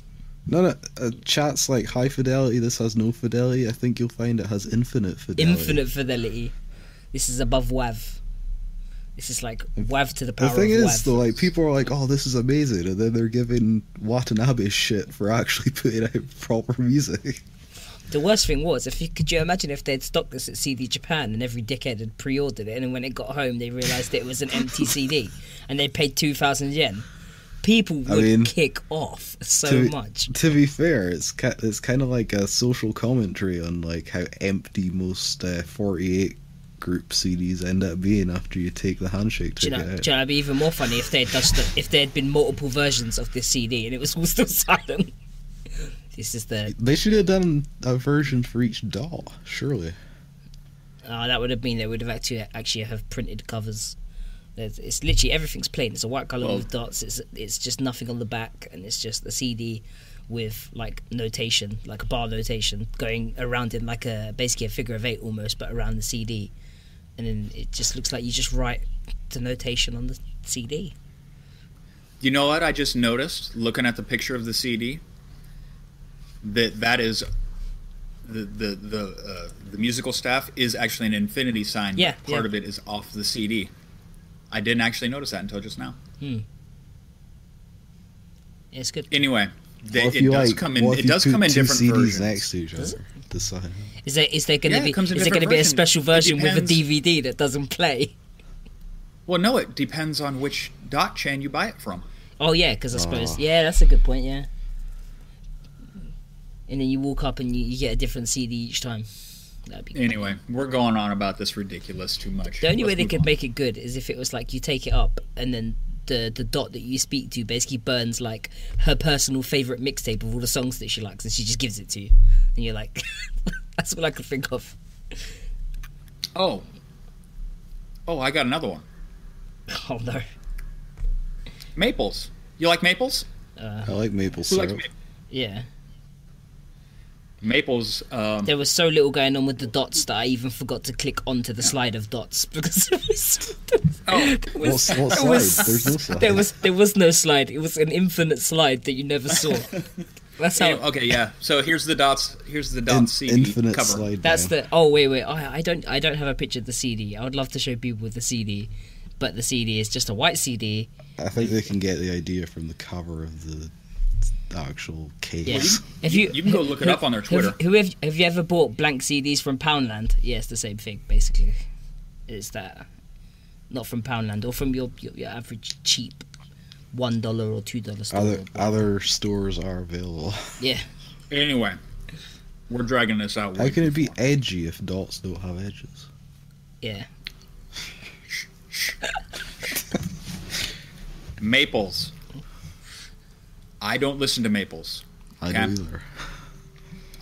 no, no. Uh, chat's like high fidelity. This has no fidelity. I think you'll find it has infinite fidelity. Infinite fidelity. This is above WAV. This is like WAV to the power. The thing of is, WAV. though, like people are like, "Oh, this is amazing," and then they're giving Watanabe shit for actually putting out proper music. The worst thing was, if you could you imagine if they'd stocked this at CD Japan and every dickhead had pre-ordered it, and then when it got home they realised it was an empty CD, and they paid two thousand yen. People I would mean, kick off so to- much. To be fair, it's ki- it's kind of like a social commentary on like how empty most uh, 48 group CDs end up being after you take the handshake Do you know? out. Do you know, it'd be even more funny if they had just if there had been multiple versions of this CD and it was all still silent. This is the They should have done a version for each doll, surely. uh, that would have been they would have actually actually have printed covers. There's, it's literally everything's plain. It's a white color Well- with dots. It's it's just nothing on the back, and it's just a CD with like notation, like a bar notation, going around in like a basically a figure of eight almost, but around the CD, and then it just looks like you just write the notation on the CD. You know what? I just noticed looking at the picture of the CD that that is the the the uh, the musical staff is actually an infinity sign. Yeah, part yeah. of it is off the CD. I didn't actually notice that until just now. Hmm. It's good. Anyway, they, What it does like- come in. what It does come in different CDs versions. next to each other. The sign. Is there is there going to Yeah, be comes is there going to be a special version with a. DVD that doesn't play? Well, no, it depends on which dot chain you buy it from. Oh yeah, because I suppose Oh. yeah, that's a good point. Yeah, and then you walk up and you, you get a different CD each time. That'd be Anyway, we're going on about this ridiculous too much. the only way Let's they could on. make it good is if it was like you take it up and then the the dot that you speak to basically burns like her personal favorite mixtape of all the songs that she likes, and she just gives it to you, and you're like, that's what I could think of. Oh, oh, I got another one. Oh no. Maples. You like maples? Uh, I like maple Who likes syrup. maples? yeah, Maples. Um, there was so little going on with the dots that I even forgot to click onto the slide of dots because it was. oh, there was- What, what there was- There's no slide. There was there was no slide. It was an infinite slide that you never saw. That's how. Anyway, okay, yeah. So here's the dots. Here's the dots In- CD infinite cover. slide. That's down. the. Oh wait wait. I, I don't I don't have a picture of the CD. I would love to show people with the CD, but the CD is just a white CD. I think they can get the idea from the cover of the actual case. Yeah. If You- you can go look it up on their Twitter. Who, who have, have you ever bought blank CDs from Poundland? Yeah, it's the same thing basically. It's that, not from Poundland or from your your, your average cheap one dollar or two dollar store. Other other stores are available. yeah. Anyway, we're dragging this out. How way can it be far. edgy if dots don't have edges? Yeah. Maples. I don't listen to Maples. I Okay. do either.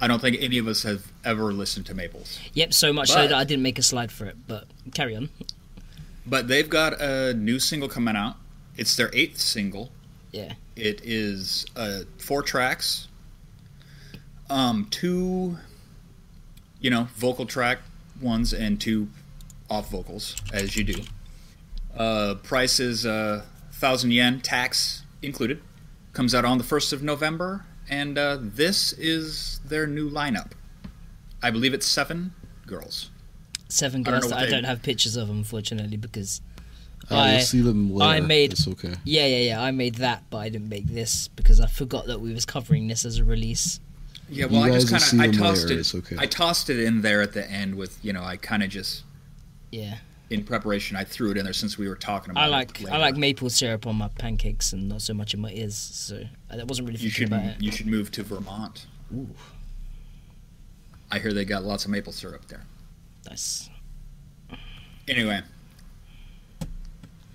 I don't think any of us have ever listened to Maples. Yep. So much so that I didn't make a slide for it. But carry on. But they've got a new single coming out. It's their eighth single. Yeah. It is uh, four tracks, um, two, you know, vocal track ones and two off vocals, as you do. Uh, price is uh, thousand yen, tax included. Comes out on the first of November, and uh, this is their new lineup. I believe it's seven girls. Seven I don't girls that I don't have pictures of, unfortunately, because Uh, I- you'll see them later. I made- It's okay. yeah, yeah, yeah. I made that, but I didn't make this because I forgot that we was covering this as a release. Yeah, You well, I just kind of I tossed later, it. it's okay. I tossed it in there at the end with you know I kind of just Yeah, in preparation I threw it in there since we were talking about. I it like. I like maple syrup on my pancakes and not so much in my ears. So uh, that wasn't really You should you should move to Vermont. Ooh, I hear they got lots of maple syrup there. nice. Anyway,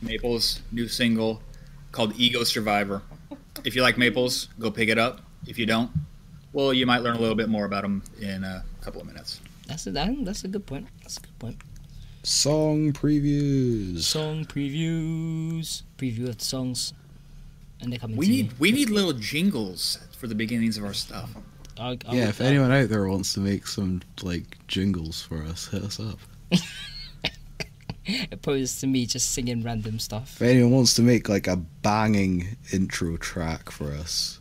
Maples' new single called Ego Survivor. If you like Maples, go pick it up. If you don't, well, you might learn a little bit more about them in a couple of minutes. That's a that's a good point. That's a good point. Song previews. Song previews, preview of the songs, and they're coming. We need you. we need little jingles for the beginnings of our stuff. I'll, I'll, yeah, if I'll- anyone out there wants to make some like jingles for us, hit us up. opposed to me just singing random stuff. If anyone wants to make like a banging intro track for us,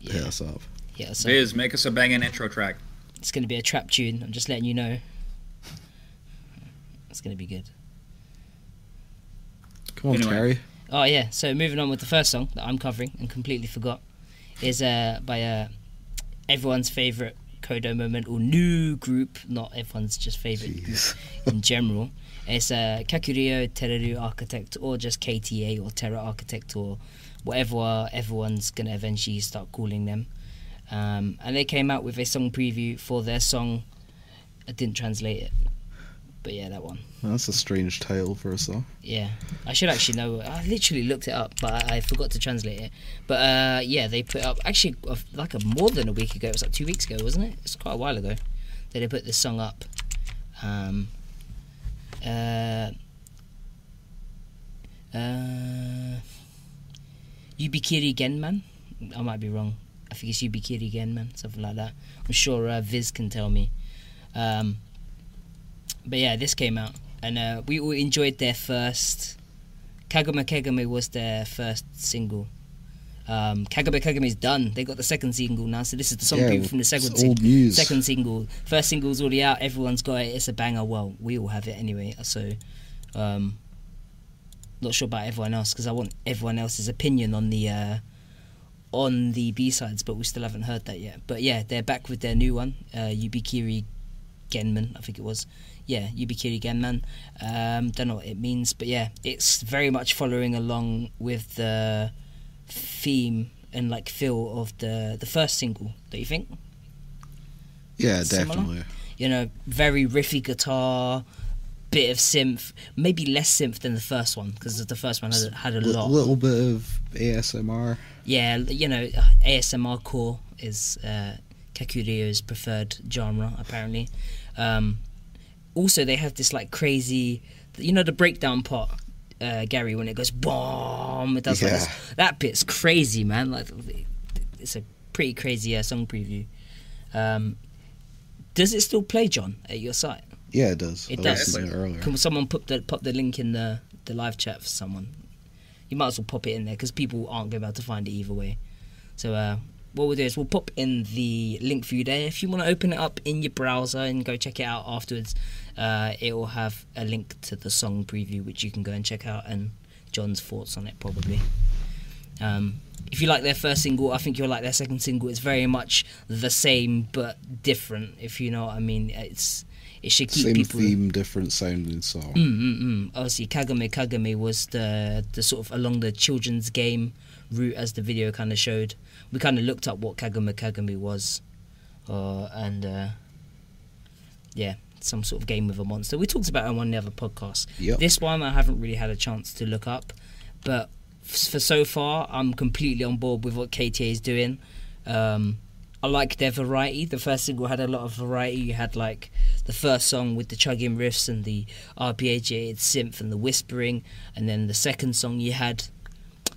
hit us up. yeah. So Viz, make us a banging intro track. it's gonna be a trap tune. I'm just letting you know. It's gonna be good. Come on, Anyway. Carrie. Oh yeah. So moving on with the first song that I'm covering and completely forgot is uh by uh everyone's favorite Kodo moment or new group, not everyone's just favorite group in general. It's uh, Kakurio Tereru Architect or just KTA or Terra Architect or whatever everyone's gonna eventually start calling them. Um, and they came out with a song preview for their song. I didn't translate it, but yeah, that one. That's a strange title for a song. Yeah, I should actually know. I literally looked it up, but I, I forgot to translate it. But uh, yeah, they put up actually like a more than a week ago. It was like two weeks ago, wasn't it? It's quite a while ago that they put this song up. Um, uh, uh, Yubikiri Genman. I might be wrong. I think it's Yubikiri Genman, something like that. I'm sure uh, Viz can tell me. Um, but yeah, this came out, and uh, we all enjoyed their first. Kagame Kagame was their first single. Um, Kagame Kagame is done. They got the second single now, so this is the song Yeah, from the second single. Second single, first single's already out. Everyone's got it. It's a banger. Well, we all have it anyway. So, um, not sure about everyone else because I want everyone else's opinion on the uh, on the B sides, but we still haven't heard that yet. But yeah, they're back with their new one, uh, Yubikiri Genman, I think it was. Yeah, Yubikiri Genman. Um, don't know what it means, but yeah, it's very much following along with the theme and like feel of the the first single. Don't you think? Yeah, Similar? definitely. you know, very riffy guitar, bit of synth, maybe less synth than the first one because the first one had a, had a A lot. little bit of ASMR. Yeah, you know, ASMR core is uh, Kakurio's preferred genre apparently. Um, also, they have this like crazy, you know, the breakdown part. Uh, Gary, when it goes bomb, it does like this. That bit's crazy, man. Like, it's a pretty crazy uh, song preview. Um, does it still play, John, at your site? Yeah, it does. It I does. it earlier. Can someone put the pop the link in the the live chat for someone? You might as well pop it in there because people aren't going to be able to find it either way. So uh, what we'll do is we'll pop in the link for you there. If you want to open it up in your browser and go check it out afterwards, uh, it will have a link to the song preview which you can go and check out and John's thoughts on it probably. Um, if you like their first single, I think you'll like their second single. It's very much the same but different. If you know what I mean, it's it should keep the Same people. theme, different sounding song. Mm, mm, mm. Obviously, Kagame Kagame was the the sort of along the children's game route as the video kind of showed. We kind of looked up what Kagame Kagame was, uh, and uh, yeah, some sort of game with a monster. We talked about it on one of the other podcasts. Yep. This one I haven't really had a chance to look up, but for so far I'm completely on board with what KTA is doing. Um, I like their variety. The first single had a lot of variety. You had like the first song with the chugging riffs and the arpeggiated synth and the whispering, and then the second song you had,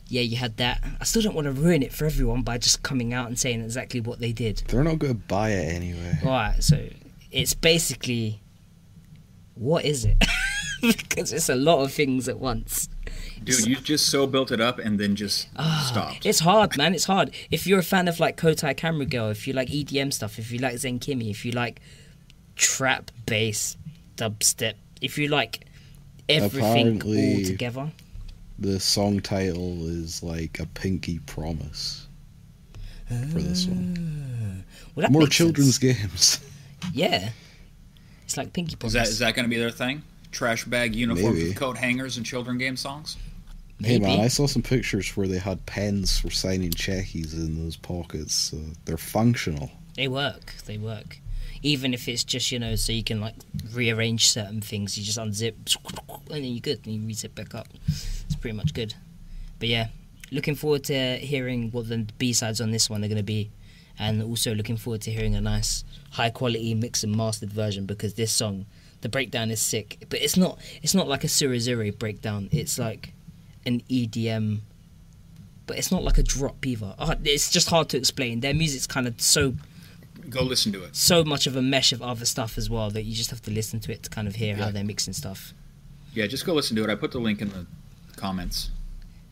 yeah, you had that. I still don't want to ruin it for everyone by just coming out and saying exactly what they did. They're not going to buy it anyway. Right, so it's basically what is it? because it's a lot of things at once. Dude, you just so built it up and then just Ah, stopped. It's hard, man. It's hard. If you're a fan of like Kotai Camera Girl, if you like EDM stuff, if you like Zen Kimi, if you like trap bass, dubstep, if you like everything Apparently- all together. The song title is like a pinky promise for this one. Well, More children's sense. games. Yeah, it's like Pinky Is that is that going to be their thing? Trash bag uniforms Maybe. with coat hangers and children game songs? Hey Maybe. man, I saw some pictures where they had pens for signing checkies in those pockets. So they're functional. They work. They work. Even if it's just you know, so you can like rearrange certain things. You just unzip, and then you're good, and you rezip back up. It's pretty much good. But yeah, looking forward to hearing what the B sides on this one are going to be, and also looking forward to hearing a nice high quality mix and mastered version because this song, the breakdown is sick, but it's not it's not like a Surizuri breakdown. It's like an EDM. But it's not like a drop either. Uh, It's just hard to explain. Their music's kind of so Go listen to it. so much of a mesh of other stuff as well that you just have to listen to it to kind of hear how they're mixing stuff. Yeah, just go listen to it. I put the link in the comments.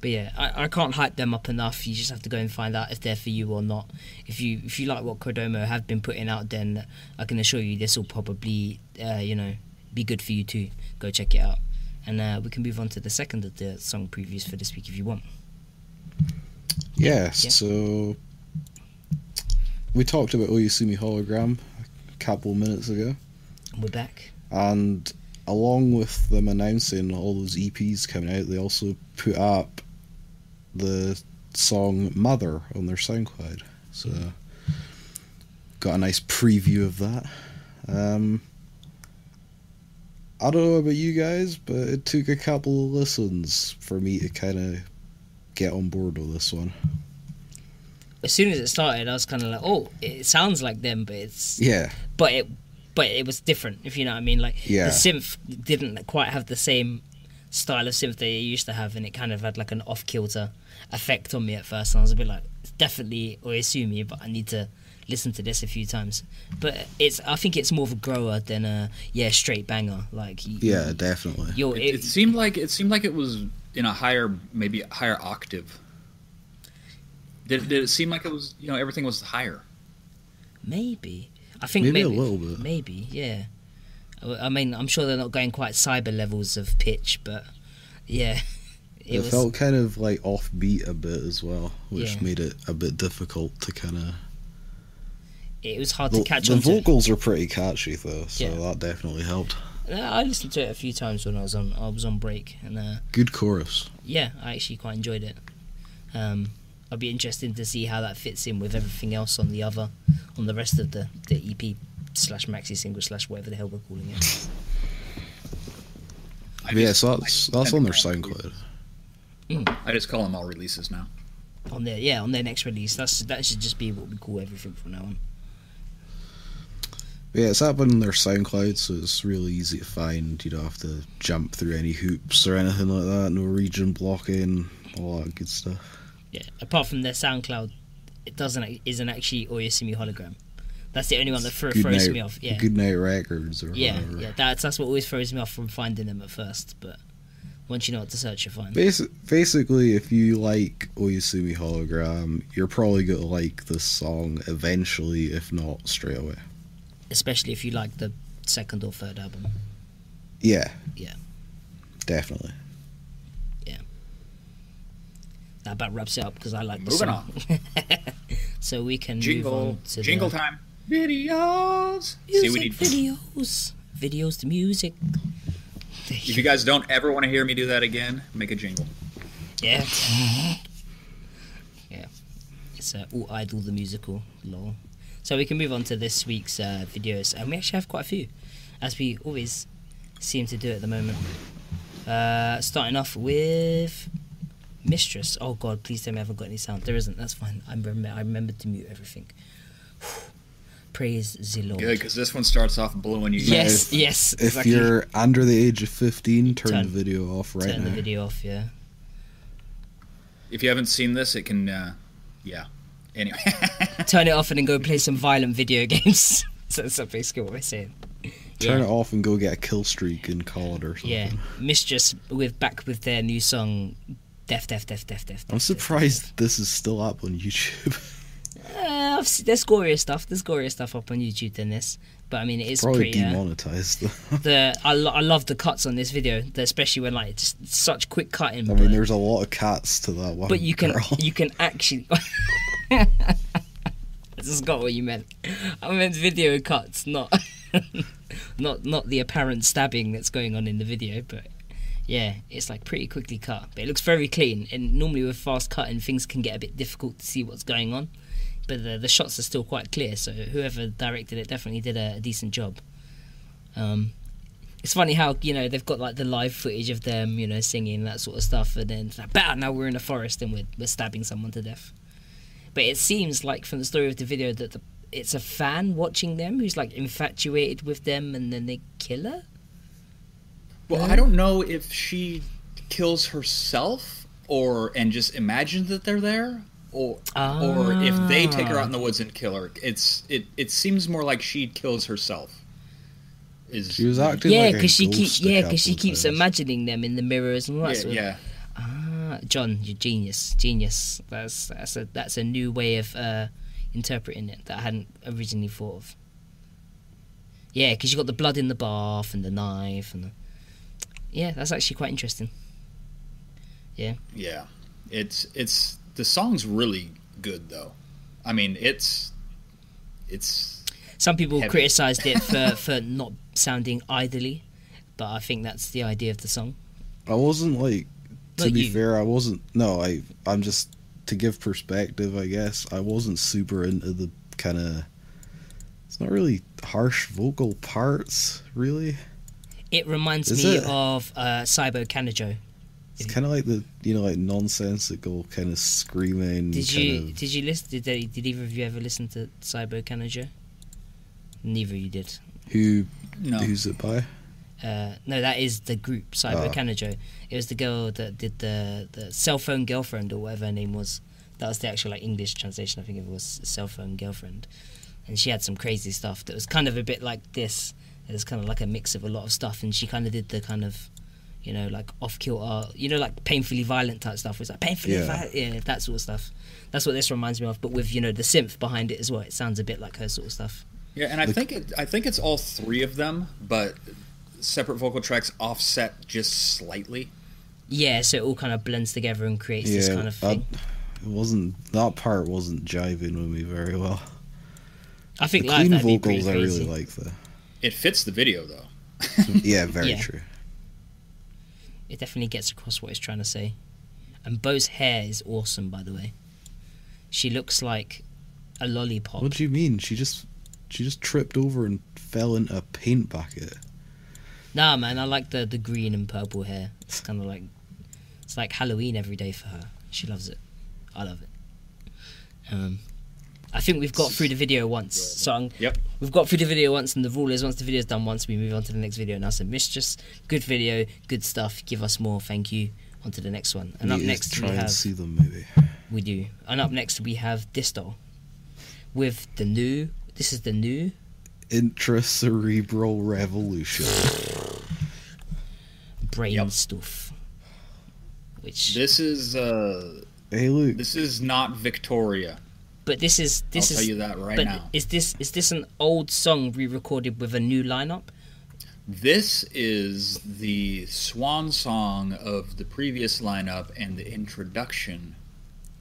But yeah, I, I can't hype them up enough. You just have to go and find out if they're for you or not. If you if you like what Kodomo have been putting out, then I can assure you this will probably uh, you know be good for you too. Go check it out, and uh, we can move on to the second of the song previews for this week if you want. Yes, Yeah. so we talked about Oyasumi Hologram a couple minutes ago, And we're back. and along with them announcing all those EPs coming out, they also put up the song Mother on their SoundCloud. So got a nice preview of that. Um, I don't know about you guys, but it took a couple of listens for me to kind of get on board with this one. As soon as it started, I was kind of like, oh, it sounds like them, but it's Yeah, but it but it was different if you know what I mean like Yeah. the synth didn't quite have the same style of synth they used to have and it kind of had like an off kilter effect on me at first and I was a bit like it's definitely Oyasumi but I need to listen to this a few times but it's I think it's more of a grower than a yeah straight banger like yeah, definitely. you're, It, it seemed like it seemed like it was in a higher, maybe a higher octave. Did, did it seem like it was? You know, everything was higher. Maybe. I think Maybe maybe, a little bit. Maybe, yeah. I I mean, I'm sure they're not going quite cyber levels of pitch, but yeah, It, it, was. felt kind of like offbeat a bit as well, which Yeah. made it a bit difficult to kind of. it was hard The, to catch the vocals are pretty catchy though, so Yeah. that definitely helped. I listened to it a few times when I was on. I was on break, and uh, Good chorus. yeah, I actually quite enjoyed it. Um, I'll be interested to see how that fits in with everything else on the other, on the rest of the the EP slash maxi single slash whatever the hell we're calling it. Yeah, so that's that's on their SoundCloud. Hmm. I just call them all releases now. on their yeah on their next release. That's that should just be what we call everything from now on. Yeah, it's up on their SoundCloud, so it's really easy to find. You don't have to jump through any hoops or anything like that. No region blocking, all that good stuff. Yeah, apart from their SoundCloud, it doesn't isn't actually Oyasumi hologram. That's the only one that throws night, me off. Yeah, Good Night Records or yeah, whatever. yeah. That's that's what always throws me off from finding them at first. But once you know what to search, you find. Basi- basically, if you like Oyasumi Hologram, you're probably gonna like this song eventually, if not straight away. Especially if you like the second or third album. Yeah. Yeah. Definitely. Yeah. That about wraps it up because I like the Moving song. so we can move Jingle, on to jingle the time. Videos. music See, we need. videos, videos to music. If you guys don't ever want to hear me do that again, make a jingle. Yeah. yeah. It's uh, All Idol the Musical, lol. So we can move on to this week's uh, videos, and we actually have quite a few, as we always seem to do at the moment. Uh, starting off with Mistress. Oh god, please tell me I haven't got any sound. There isn't, that's fine. I, remember. I remembered to mute everything. Praise the Lord. Good, because this one starts off blowing you. Yes, if- yes. If exactly. you're under the age of 15, turn, Turn- the video off right Turn now. the video off, yeah. If you haven't seen this, it can. Uh, yeah. Anyway. Turn it off and then go play some violent video games. so that's basically what we're saying. Turn yeah. it off and go get a kill streak and call it or something. Yeah, Mistress with back with their new song, Def Def Def Def Def. I'm surprised this is still up on YouTube. Uh, there's gorier stuff. There's gorier stuff up on YouTube than this, but I mean it is Probably pretty. Uh, demonetized though. the I, lo- I love the cuts on this video, especially when like just such quick cutting. I but, mean, there's a lot of cats to that one. but you can girl. you can actually. I just got what you meant. I meant video cuts, not not not the apparent stabbing that's going on in the video, but yeah, it's like pretty quickly cut. But it looks very clean. And normally with fast cutting, things can get a bit difficult to see what's going on. But the the shots are still quite clear. So whoever directed it definitely did a, a decent job. Um, it's funny how you know they've got like the live footage of them, you know, singing that sort of stuff, and then like, bah, now we're in a forest and we're we're stabbing someone to death. But it seems like from the story of the video that the, it's a fan watching them who's like infatuated with them, and then they kill her. Well, I don't know if she kills herself or and just imagines that they're there, or or if they take her out in the woods and kill her. It's it it seems more like she kills herself. Is She was acting yeah, like a because she keeps yeah because she keeps times. imagining them in the mirrors and all that yeah, sort of yeah. Ah, John, you're genius, genius. That's that's a that's a new way of uh, interpreting it that I hadn't originally thought of. Yeah, because you got the blood in the bath and the knife and the... yeah, that's actually quite interesting. Yeah. Yeah, it's it's the song's really good though. I mean, it's it's Some people Heavy. criticised it for for not sounding idly, but I think that's the idea of the song. I wasn't like to Not be you. fair, I wasn't no, I I'm just to give perspective, I guess. I wasn't super into the kind of it's not really harsh vocal parts, really. It reminds Is me it? of uh, Cybo Kanajo. It's kind of like the you know like nonsensical kind of screaming. Did kind you of, did you listen? Did, they, did either of you ever listen to Cybo Kanajo? Neither you did. who no. who's it by? Uh, no, that is the group Cyber Oh. Kanajo. It was the girl that did the the cell phone girlfriend or whatever her name was. That was the actual like English translation. I think it was cell phone girlfriend, and she had some crazy stuff that was kind of a bit like this. It was kind of like a mix of a lot of stuff, and she kind of did the kind of, you know, like off kilter, you know, like painfully violent type stuff. It's like painfully Yeah. violent, yeah, that sort of stuff. That's what this reminds me of, but with you know the synth behind it as well. It sounds a bit like her sort of stuff. Yeah, and I The- think it, I think it's all three of them, but separate vocal tracks offset just slightly. Yeah, so it all kind of blends together and creates this kind of I- thing. It wasn't that part wasn't jiving with me very well. I think the live clean that'd be vocals I really like though. It fits the video though. Yeah, very Yeah. true. It definitely gets across what it's trying to say. And Bo's hair is awesome, by the way. She looks like a lollipop. What do you mean? She just she just tripped over and fell into a paint bucket. Nah, man, I like the the green and purple hair. It's kind of like it's like Halloween every day for her. She loves it. I love it. Um, I think we've got through the video once, so I'm, Yep. we've got through the video once, and the rule is once the video's done once, we move on to the next video. And I said, Mistress, good video, good stuff. Give us more, thank you. On to the next one. And Need up to next try we and have see them maybe. we do. And up next we have Distal with the new. This is the new Intracerebral revolution. brain Yep. stuff. Which, This is uh, Hey Luke, this is not Victoria. But this is this I'll is. tell you that right but now. is this is this an old song re-recorded with a new lineup? This is the swan song of the previous lineup and the introduction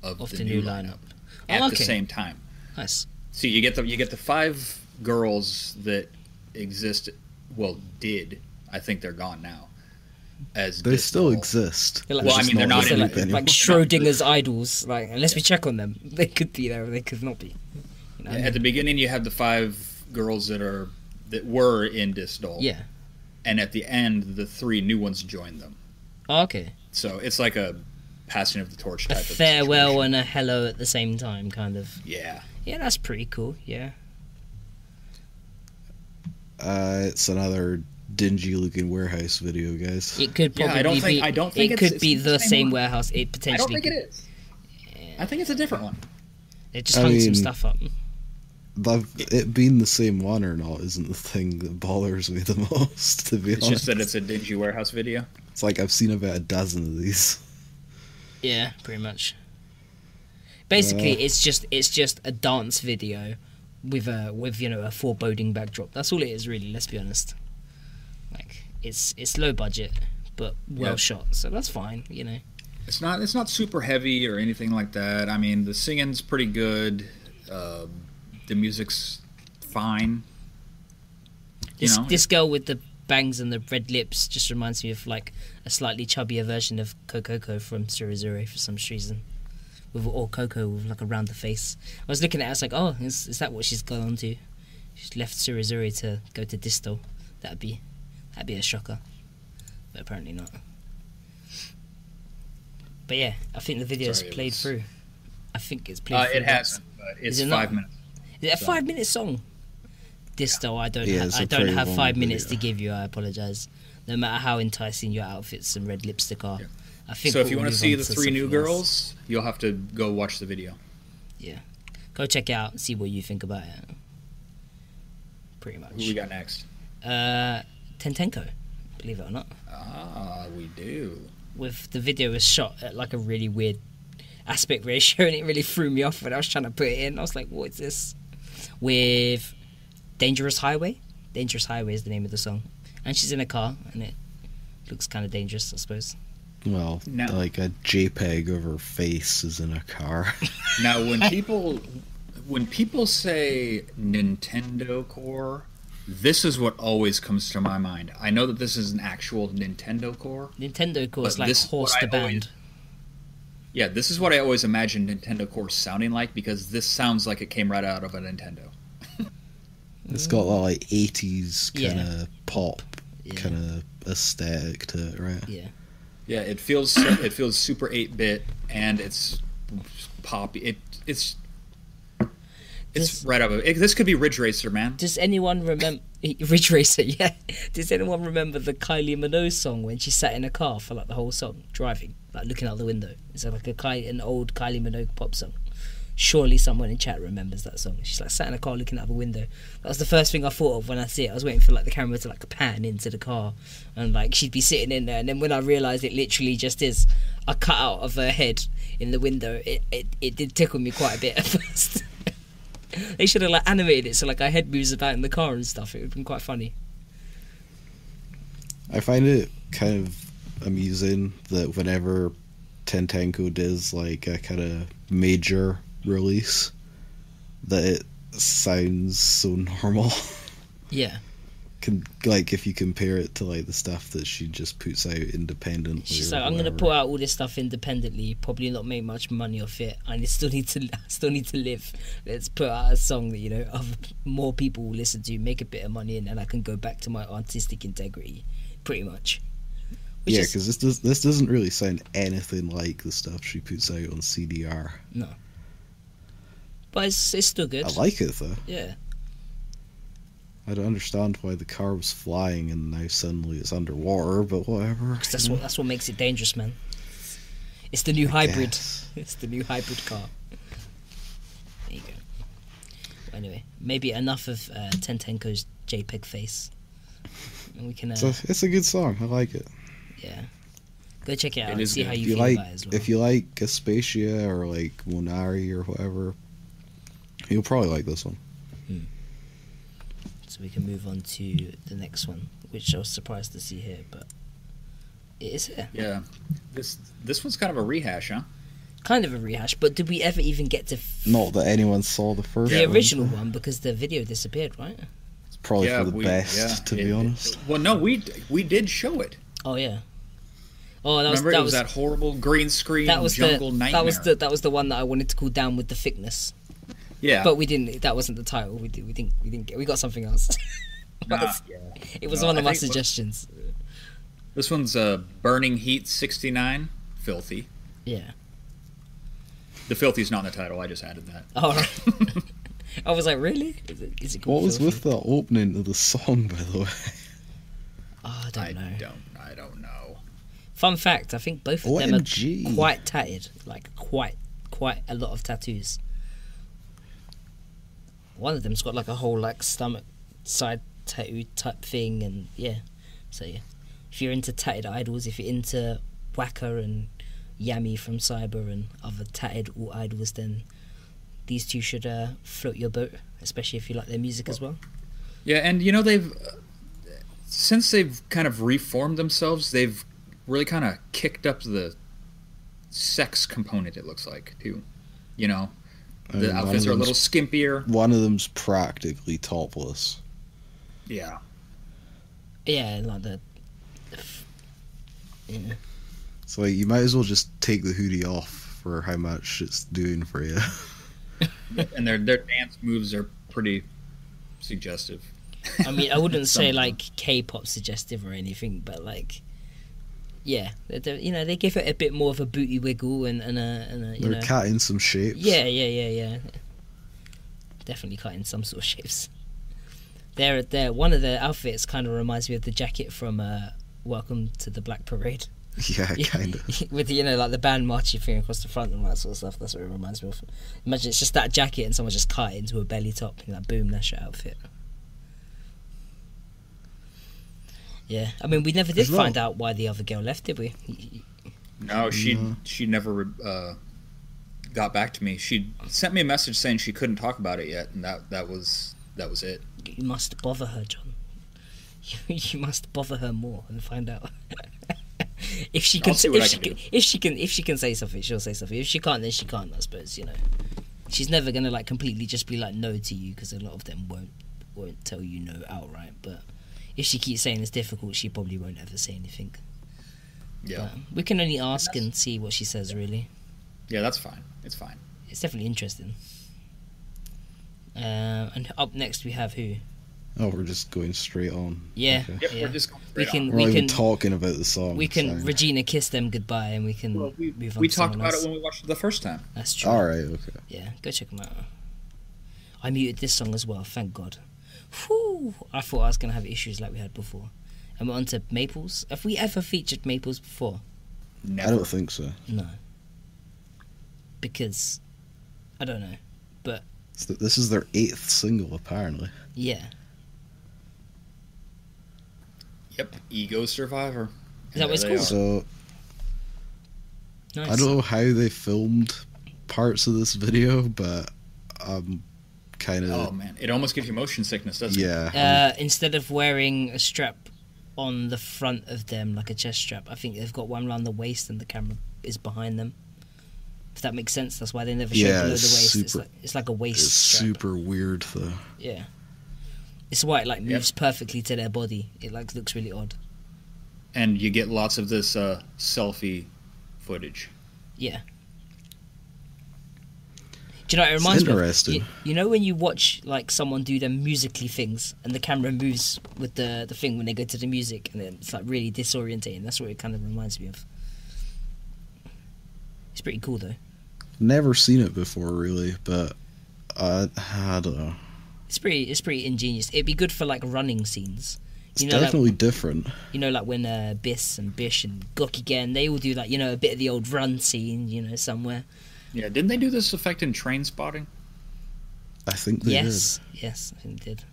of, Of the, the new new lineup lineup. at Oh, the same time. Nice. So you get the you get the five girls that exist. Well, did I think they're gone now? As they still Distal. exist. They're like- Well, I mean, they're not in in like, like Schrodinger's idols. Like unless we check on them, they could be there they could not be. You know? At the beginning, you have the five girls that are that were in Distal. yeah. And at the end, the three new ones join them. Oh, okay. So it's like a passing of the torch A type of farewell situation. and a hello at the same time, kind of. yeah. Yeah, that's pretty cool. Yeah. Uh, it's another dingy looking warehouse video, guys. It could Yeah, probably I don't be. think- I don't think it it's- could it's be the the same same warehouse. It potentially. I don't think could- it is. I think it's a different one. They just I hung some mean- stuff up. That, it being the same one or not isn't the thing that bothers me the most, to be It's honest. just that it's a dingy warehouse video. It's like I've seen about a dozen of these. Yeah, pretty much. Basically, Uh. it's just it's just a dance video with a with you know a foreboding backdrop. That's all it is, really. Let's be honest. It's it's low budget, but well Yeah. shot, so that's fine. You know. It's not. It's not super heavy or anything like that. I mean, the singing's pretty good. Uh, the music's fine. You This know, this girl with the bangs and the red lips just reminds me of like a slightly chubbier version of Kokoko from Surizure for some reason. With or Coco with like a the face. I was looking at it, I was like, oh, is, is that what she's gone on to? She's left Surizure to go to Distal. That'd be that'd That'd be a shocker. But apparently not. But yeah, I think the video's Sorry, played was- through. I think it's played Uh, through. it hasn't, but it's Is it not? five minutes. Is it a so- five minute song? This though I don't Yeah, ha- it's I a don't have five minutes to give you, I apologise. No matter how enticing your outfits and red lipstick are. Yeah. I think So if we'll you want to see the to three new something else. girls, you'll have to go watch the video. Yeah. Go check it out and see what you think about it. Pretty much. Who we got next? Uh, Tentenko, believe it or not. Ah, we do. With the video was shot at like a really weird aspect ratio, and it really threw me off when I was trying to put it in. I was like, "What is this?" With Dangerous Highway. Dangerous Highway is the name of the song, and she's in a car, and it looks kind of dangerous, I suppose. Well, No. like a JPEG of her face is in a car. Now, when people when people say Nintendo Core, this is what always comes to my mind. I know that this is an actual Nintendo Core. Nintendo core But like this Horse what the I always- Band. Yeah, this is what I always imagined Nintendo Core sounding like because this sounds like it came right out of a Nintendo. It's got that like 80s kind of pop Yeah. kind of aesthetic to it, right? Yeah. Yeah, it feels it feels super eight bit and it's poppy. It it's it's This- right up. It, this could be Ridge Racer, man. Does anyone remember Ridge Racer? Yeah. Does anyone remember the Kylie Minogue song when she sat in a car for like the whole song, driving, like looking out the window? Is it like a Kylie, an old Kylie Minogue pop song? Surely someone in chat remembers that song. She's like sat in a car looking out the window. That was the first thing I thought of when I see it. I was waiting for like the camera to like pan into the car, and like she'd be sitting in there. And then when I realised it literally just is a cutout of her head in the window, it it, it did tickle me quite a bit at first. They should have like animated it so like our head moves about in the car and stuff. It would have been quite funny. I find it kind of amusing that whenever Tentenko does like a kind of major release, that it sounds so normal. Yeah, Can, like if you compare it to like the stuff that she just puts out independently. she's like, I'm gonna put out all this stuff independently, probably not make much money off it, and I still need to, I still need to live. Let's put out a song that you know other, more people will listen to, make a bit of money, and then I can go back to my artistic integrity, pretty much. Which Yeah, because this does this doesn't really sound anything like the stuff she puts out on CDR. No, but it's, it's still good. I like it though. yeah, I don't understand why the car was flying and now suddenly it's underwater, but whatever. 'cause that's what that's what makes it dangerous, man. It's the new I hybrid. guess. It's the new hybrid car. There you go. Well, anyway, maybe enough of uh, Tentenko's JPEG face. And we can, uh, It's a, it's a good song. I like it. yeah, go check it out It and see good. how you If you feel like, about it as well. if you like Aspacia or like Monari or whatever, you'll probably like this one. So we can move on to the next one, which I was surprised to see here, but it is here. Yeah, this this one's kind of a rehash, huh? Kind of a rehash, but did we ever even get to f- Not that anyone saw the first. the one. original one because the video disappeared, right? It's probably yeah, for the we- best, yeah, to be it- honest. Well, no, we we did show it. Oh yeah. Oh, that was that it was, was that horrible green screen that was jungle the nightmare. that was the that was the one that I wanted to cool down with the thickness, yeah, but we didn't. That wasn't the title. We did. We didn't. We didn't get. We got something else. nah, yeah. it was No, one I of my suggestions. This one's uh, Burning Heat 69, Filthy. Yeah. The Filthy's not in the title, I just added that. All right. I was like, really? Is it? Is it What was Filthy? with the opening of the song, by the way? Oh, I don't I know. don't, I don't know. Fun fact: I think both of them OMG. are quite tatted, like quite, quite a lot of tattoos. One of them's got like a whole like stomach side tattoo type thing, and yeah. So yeah, if you're into tatted idols, if you're into Waka and Yami from Cyber and other tatted idols, then these two should uh, float your boat, especially if you like their music as well. Yeah, and you know they've uh, since they've kind of reformed themselves, they've really kind of kicked up the sex component. It looks like too. You know, I the mean, outfits are a little skimpier. One of them's practically topless. Yeah, Yeah, like the. Yeah. So like, you might as well just take the hoodie off for how much it's doing for you. and their their dance moves are pretty suggestive. I mean, I wouldn't say like K-pop suggestive or anything, but like, yeah, they- you know, they give it a bit more of a booty wiggle and, and a, and a you They're know, cutting some shapes. yeah, yeah, yeah, yeah. Definitely cutting some sort of shapes. They're, they're, one of the outfits kind of reminds me of the jacket from uh, Welcome to the Black Parade. Yeah, kind of. With you know, like the band marching thing across the front and all that sort of stuff. That's what it reminds me of. Imagine it's just that jacket and someone just cut it into a belly top, you know, boom, that's your outfit. Yeah, I mean, we never did well- find out why the other girl left, did we? No, she No. she never uh, got back to me. She sent me a message saying she couldn't talk about it yet, and that that was that was it. You must bother her, John. You, you must bother her more and find out. if she can, I'll see what if she can can, if she can, if she can say something, she'll say something. If she can't, then she can't. I suppose you know. She's never gonna like completely just be like no to you because a lot of them won't won't tell you no outright. But if she keeps saying it's difficult, she probably won't ever say anything. Yeah, But we can only ask and see what she says. Really, yeah, that's fine. It's fine. it's definitely interesting. Uh, and up next we have who? Oh, we're just going straight on. Yeah. Okay. Yep, Yeah. we're just going We can on. We're we can even talking about the song. we can sorry. Regina kiss them goodbye and we can Well, we move on. we to talked about else. it when we watched it the first time. That's true. All right. Okay. Yeah, go check them out. I muted this song as well. Thank God. Whew, I thought I was gonna have issues like we had before. And we're on to Maples. Have we ever featured Maples before? No. I don't think so. No. Because I don't know. But. th- This is their eighth single, apparently. Yeah. Yep, Ego Survivor. Is that what it's called? So Nice. I don't know how they filmed parts of this video, but I'm kind of Oh man, it almost gives you motion sickness, doesn't it? yeah. Uh, instead of wearing a strap on the front of them like a chest strap, I think they've got one around the waist and the camera is behind them. If that makes sense, that's why they never show Yeah, below the it's waist. It's super- like, it's like a waist it's strap. super weird though. Yeah. It's why it like Yep. moves perfectly to their body. It like looks really odd. And you get lots of this uh, selfie footage. Yeah. Do you know what it reminds me? of? interesting. You, you know when you watch like someone do their musically things and the camera moves with the the thing when they go to the music and it's like really disorientating. That's what it kind of reminds me of. It's pretty cool though. Never seen it before, really, but I, I don't know. It's pretty it's pretty ingenious. It'd be good for like running scenes. It's You know, like- definitely different. You know, like when uh, BiS and BiSH and Gokigen, they all do like you know a bit of the old run scene, you know, somewhere. Yeah, didn't they do this effect in Trainspotting? I think they yes, yes, I think they did.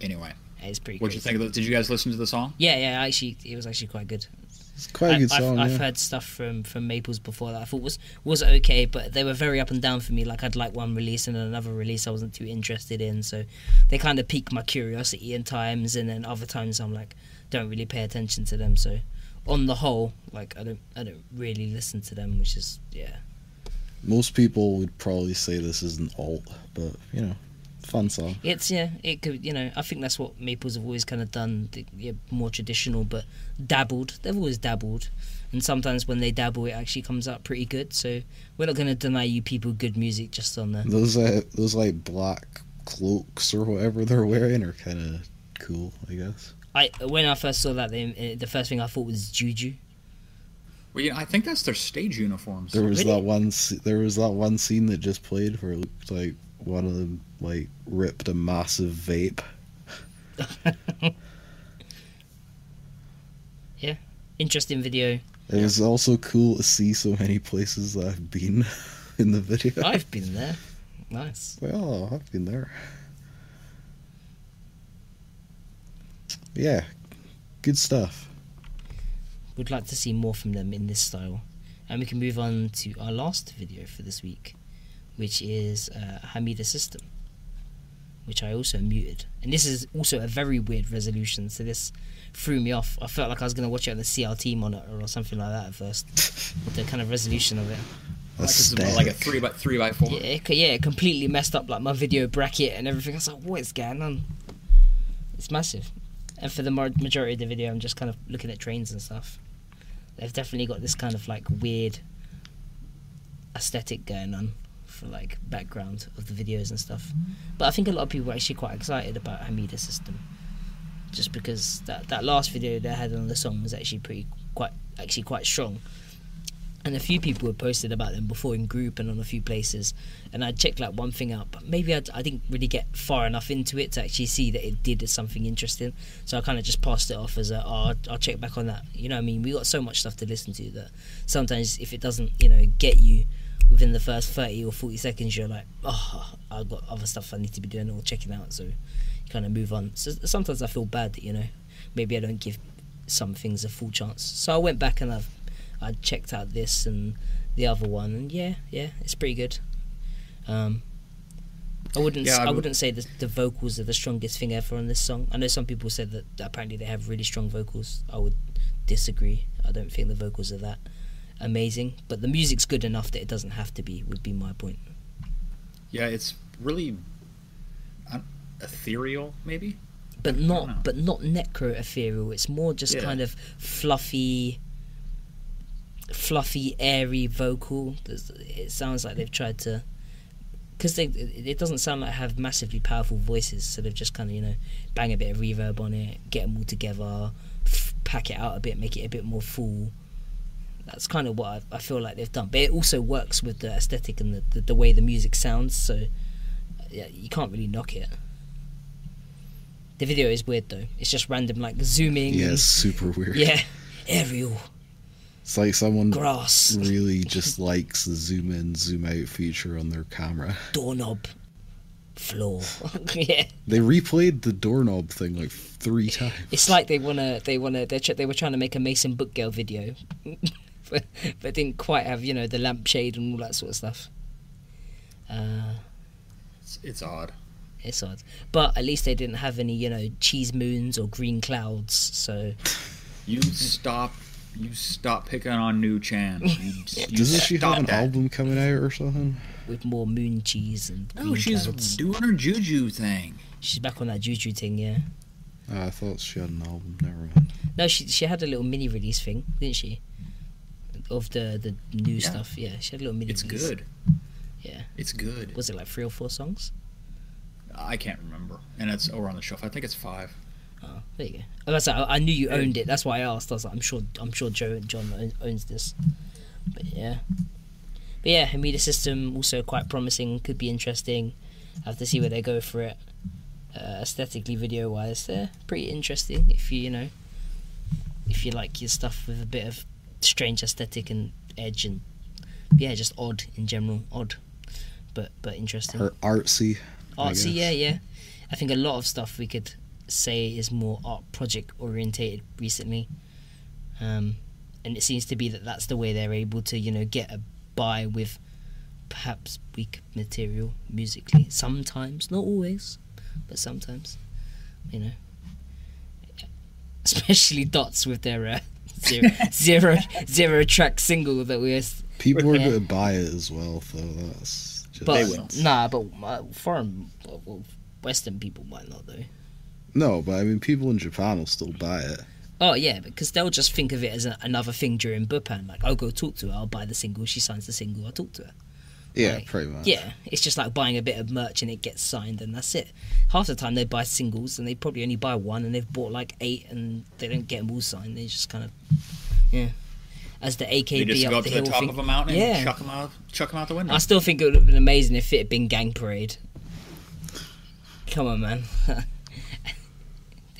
Anyway, It's pretty. what'd you think of the, Did you guys listen to the song? Yeah, yeah. Actually, it was actually quite good. It's quite a good I, song. I've, yeah. I've heard stuff from from Maples before that I thought was was okay, but they were very up and down for me. Like I'd like one release and then another release I wasn't too interested in, so they kind of pique my curiosity in times, and then other times I'm like don't really pay attention to them. So on the whole, like I don't I don't really listen to them, which is yeah. Most people would probably say this is an alt, but you know, fun song. It's yeah, it could you know I think that's what Maples have always kind of done, the, yeah, more traditional, but dabbled. They've always dabbled, and sometimes when they dabble, it actually comes out pretty good. So we're not going to deny you people good music just on the Those uh, those like black cloaks or whatever they're wearing are kind of cool, I guess. I when I first saw that, they, eh, the first thing I thought was Juju. Well, yeah, I think that's their stage uniforms. There was Really? that one. There was that one scene that just played where it looked like one of them like ripped a massive vape. Yeah, interesting video. It was also cool to see so many places that I've been in the video. I've been there. Nice. Well, I've been there. Yeah, good stuff. Would like to see more from them in this style, and we can move on to our last video for this week, which is uh, Hamida System, which I also muted. And this is also a very weird resolution, so this threw me off. I felt like I was going to watch it on the CRT monitor or something like that at first. with the kind of resolution of it. like, like a three by three by four. Yeah, it, yeah, it completely messed up like my video bracket and everything. I was like, what is going on? It's massive. And for the majority of the video, I'm just kind of looking at trains and stuff. They've definitely got this kind of like weird aesthetic going on for like background of the videos and stuff. But I think a lot of people are actually quite excited about Hamida System, just because that that last video they had on the song was actually pretty quite actually quite strong. And a few people had posted about them before in group and on a few places, and I checked like one thing out, but maybe I, I didn't really get far enough into it to actually see that it did something interesting. So I kind of just passed it off as a, oh, I'll, check back on that. You know, I mean, we got so much stuff to listen to that sometimes if it doesn't, you know, get you within the first thirty or forty seconds, you're like, oh, I've got other stuff I need to be doing or checking out. So you kind of move on. So sometimes I feel bad that you know, maybe I don't give some things a full chance. So I went back and I've I checked out this and the other one, and yeah, yeah, it's pretty good. Um, I wouldn't, Yeah, I wouldn't say that the vocals are the strongest thing ever on this song. I know some people said that apparently they have really strong vocals. I would disagree. I don't think the vocals are that amazing, but the music's good enough that it doesn't have to be. Would be my point. Yeah, it's really uh, ethereal, maybe. But not, but not necro ethereal. It's more just Yeah. kind of fluffy, fluffy, airy vocal. It sounds like they've tried to, because it it doesn't sound like have massively powerful voices. So they've just kind of you know bang a bit of reverb on it, get them all together, f- pack it out a bit, make it a bit more full. That's kind of what I, I feel like they've done. But it also works with the aesthetic and the, the, the way the music sounds. So yeah, you can't really knock it. The video is weird though. It's just random like zooming. Yeah, super weird. yeah. Aerial It's like someone grass really just likes the zoom in, zoom out feature on their camera. doorknob floor. yeah. They replayed the doorknob thing like three times. It's like they wanna they wanna they they were trying to make a Maison book girl video, but, but didn't quite have you know the lampshade and all that sort of stuff. Uh, It's, it's odd. it's odd, but at least they didn't have any you know cheese moons or green clouds. So You stop. You stop picking on New Chan. You, you Doesn't she have an that. album coming out or something? with more moon cheese and green No, she's clouds. doing her juju thing. she's back on that juju thing, yeah. Ah, I thought she had an album. Never mind. No, she she had a little mini release thing, didn't she? Of the the new Yeah. stuff, yeah. She had a little mini. Release. It's release. good. Yeah. It's good. Was it like three or four songs? I can't remember, and it's over on the shelf. I think it's five. Oh, there you go. Oh, that's I, I knew you owned it. That's why I asked. I was like, I'm sure I'm sure Joe and John own- owns this. But yeah, but yeah, Hamida system also quite promising. Could be interesting. have to see where they go for it. Uh, aesthetically, video wise, they're pretty interesting. If you you know, if you like your stuff with a bit of strange aesthetic and edge and yeah, just odd in general, odd, but but interesting. Or artsy. Artsy, yeah, yeah. I think a lot of stuff we could say is more art project orientated recently, um, and it seems to be that that's the way they're able to, you know, get a by with perhaps weak material musically. Sometimes, not always, but sometimes, you know. Especially Dots with their uh, zero, zero, zero track single that we People are Yeah. going to buy it as well, though. That's just. But They will. nah, but uh, foreign, well, Western people might not though. No, but I mean, people in Japan will still buy it. Oh yeah, because they'll just think of it as a, another thing during buppan. Like, I'll go talk to her. I'll buy the single. She signs the single. I'll talk to her. Yeah, Like, pretty much. Yeah, it's just like buying a bit of merch and it gets signed and that's it. Half the time they buy singles and they probably only buy one and they've bought like eight and they don't get them all signed. They just kind of, yeah. As the AKB You just up go up the to the top thing. of a mountain Yeah. and chuck them out, chuck 'em out the window. I still think it would have been amazing if it had been Gang Parade. Come on, man.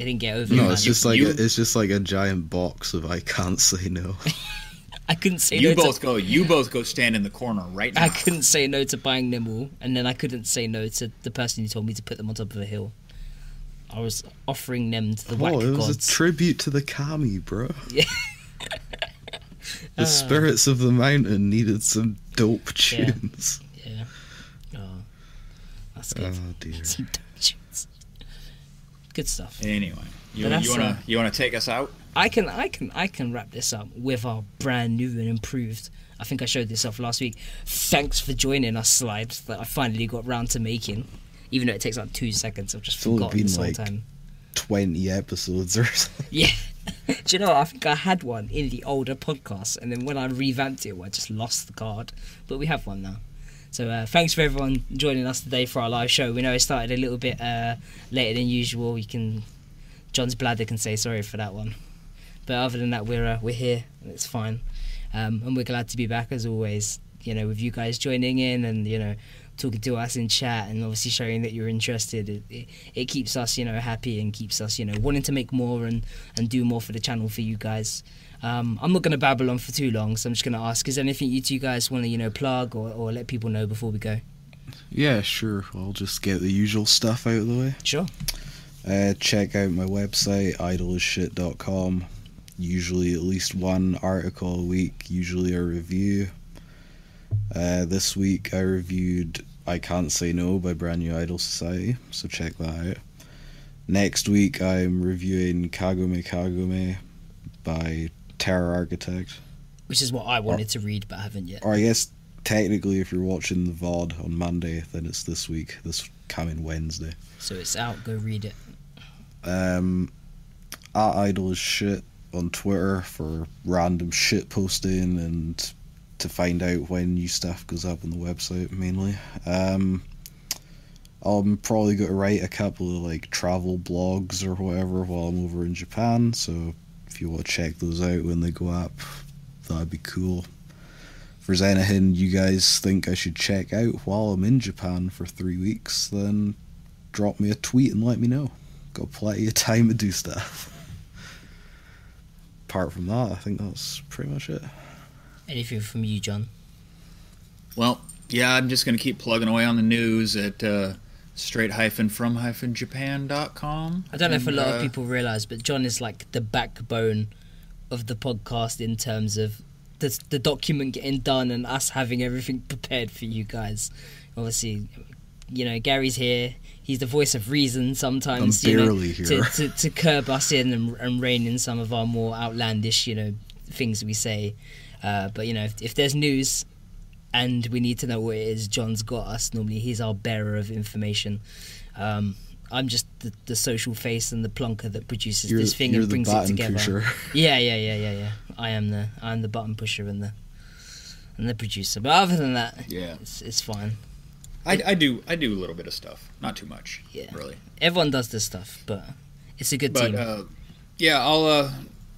they didn't get over. it, No, man. it's just like you- a, it's just like a giant box of I can't say no. I couldn't say no. you no both to. go. You both go stand in the corner right now. I couldn't say no to buying them all, and then I couldn't say no to the person who told me to put them on top of a hill. I was offering them to the WACK oh, it was gods. a tribute to the kami, bro. Yeah. The Ah. spirits of the mountain needed some dope Yeah. tunes. yeah. Oh, that's good. Oh dear. Some dope tunes. Good stuff. Anyway, you, you wanna uh, you wanna take us out? I can I can I can wrap this up with our brand new and improved. I think I showed this off last week. Thanks for joining us, slides that I finally got round to making. Even though it takes like two seconds, I've just It's only forgotten been this whole like- time. Twenty episodes or something. Yeah. Do you know? what? I think I had one in the older podcast, and then when I revamped it, I just lost the card. But we have one now. So uh, thanks for everyone joining us today for our live show. We know it started a little bit uh, later than usual. You can, John's bladder can say sorry for that one, but other than that, we're uh, we're here and it's fine, um, and we're glad to be back as always. You know, with you guys joining in and you know talking to us in chat and obviously showing that you're interested. It, it, it keeps us you know happy and keeps us you know wanting to make more and and do more for the channel for you guys. Um, I'm not going to babble on for too long, so I'm just going to ask: Is there anything you two guys want to, you know, plug or, or let people know before we go? Yeah, sure. I'll just get the usual stuff out of the way. Sure. Uh, check out my website, idolishit.com. Usually at least one article a week, usually a review. Uh, this week I reviewed I Can't Say No by Brand New Idol Society, so check that out. Next week I'm reviewing Kagome Kagome by Terror Architect. Which is what I wanted to read, but I haven't yet. Or I guess technically, if you're watching the VOD on Monday, then it's this week, this coming Wednesday. So it's out. Go read it. Um, at Idolishit on Twitter for random shit posting and to find out when new stuff goes up on the website mainly. Um, I'm probably going to write a couple of like travel blogs or whatever while I'm over in Japan. So if you want to check those out when they go up, that'd be cool. If there's anything you guys think I should check out while I'm in Japan for three weeks, then drop me a tweet and let me know. Got plenty of time to do stuff. Apart from that, I think that's pretty much it. Anything from you, John? Well, yeah, I'm just going to keep plugging away on the news at uh, straight hyphen from hyphen japan.com. I don't know if a lot uh, of people realize, but John is like the backbone of the podcast in terms of the, the document getting done and us having everything prepared for you guys. Obviously, you know, Gary's here. He's the voice of reason sometimes, I'm you know, barely to, here. to, to curb us in and, and rein in some of our more outlandish, you know, things we say. Uh, but, you know, if, if there's news and we need to know what it is, John's got us. Normally, he's our bearer of information. Um, I'm just the, the social face and the plonker that produces You're, this thing you're and the brings it together. pusher. Yeah, yeah, yeah, yeah, yeah. I am the I'm the button pusher and the and the producer. But other than that, Yeah. it's it's fine. I, I do I do a little bit of stuff, not too much, Yeah. really. Everyone does this stuff, but it's a good But team. uh, yeah, I'll uh,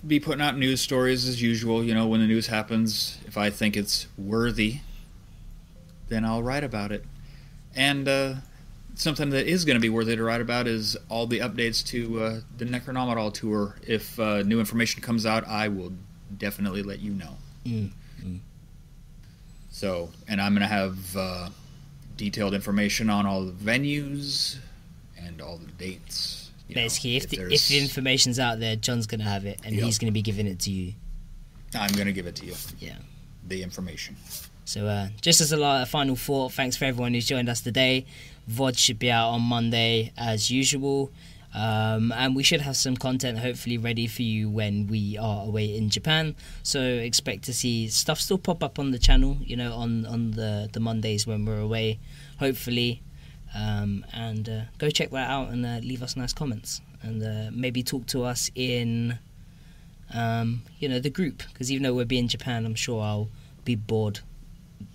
be putting out news stories as usual. You know, when the news happens, if I think it's worthy, then I'll write about it. And uh, something that is going to be worthy to write about is all the updates to uh, the Necronomidol tour. If uh, new information comes out, I will definitely let you know. Mm, So, and I'm going to have uh, detailed information on all the venues and all the dates. you know, Basically, if the, if the information's out there, John's gonna have it, and Yep. he's gonna be giving it to you. I'm going to give it to you. Yeah. The information. So, uh, just as a, final thought, thanks for everyone who's joined us today. VOD should be out on Monday as usual. Um, and we should have some content hopefully ready for you when we are away in Japan. So expect to see stuff still pop up on the channel, you know, on, on the, the Mondays when we're away, hopefully. Um, and uh, go check that out and uh, leave us nice comments. And uh, maybe talk to us in, um, you know, the group. Because even though we'll be in Japan, I'm sure I'll be bored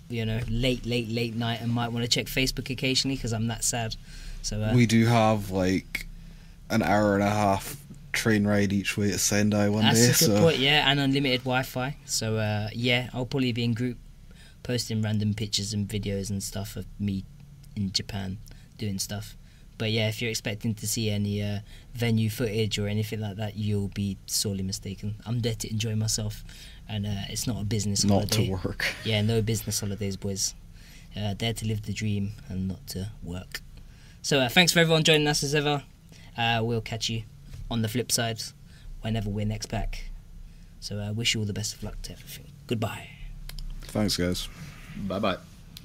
you know, late, late, late night and might want to check Facebook occasionally because I'm that sad. So uh, we do have like an hour and a half train ride each way to Sendai one that's day. a good So point, yeah, and unlimited Wi-Fi. So uh, yeah, I'll probably be in group posting random pictures and videos and stuff of me in Japan doing stuff. But yeah, if you're expecting to see any uh, venue footage or anything like that, you'll be sorely mistaken. I'm there to enjoy myself, and uh, it's not a business not holiday. to work. Yeah, no business holidays, boys. Uh, dare to live the dream and not to work. So, uh, thanks for everyone joining us as ever. Uh, we'll catch you on the flip side whenever we're next back. So, uh, wish you all the best of luck to everything. Goodbye. Thanks, guys. Bye bye.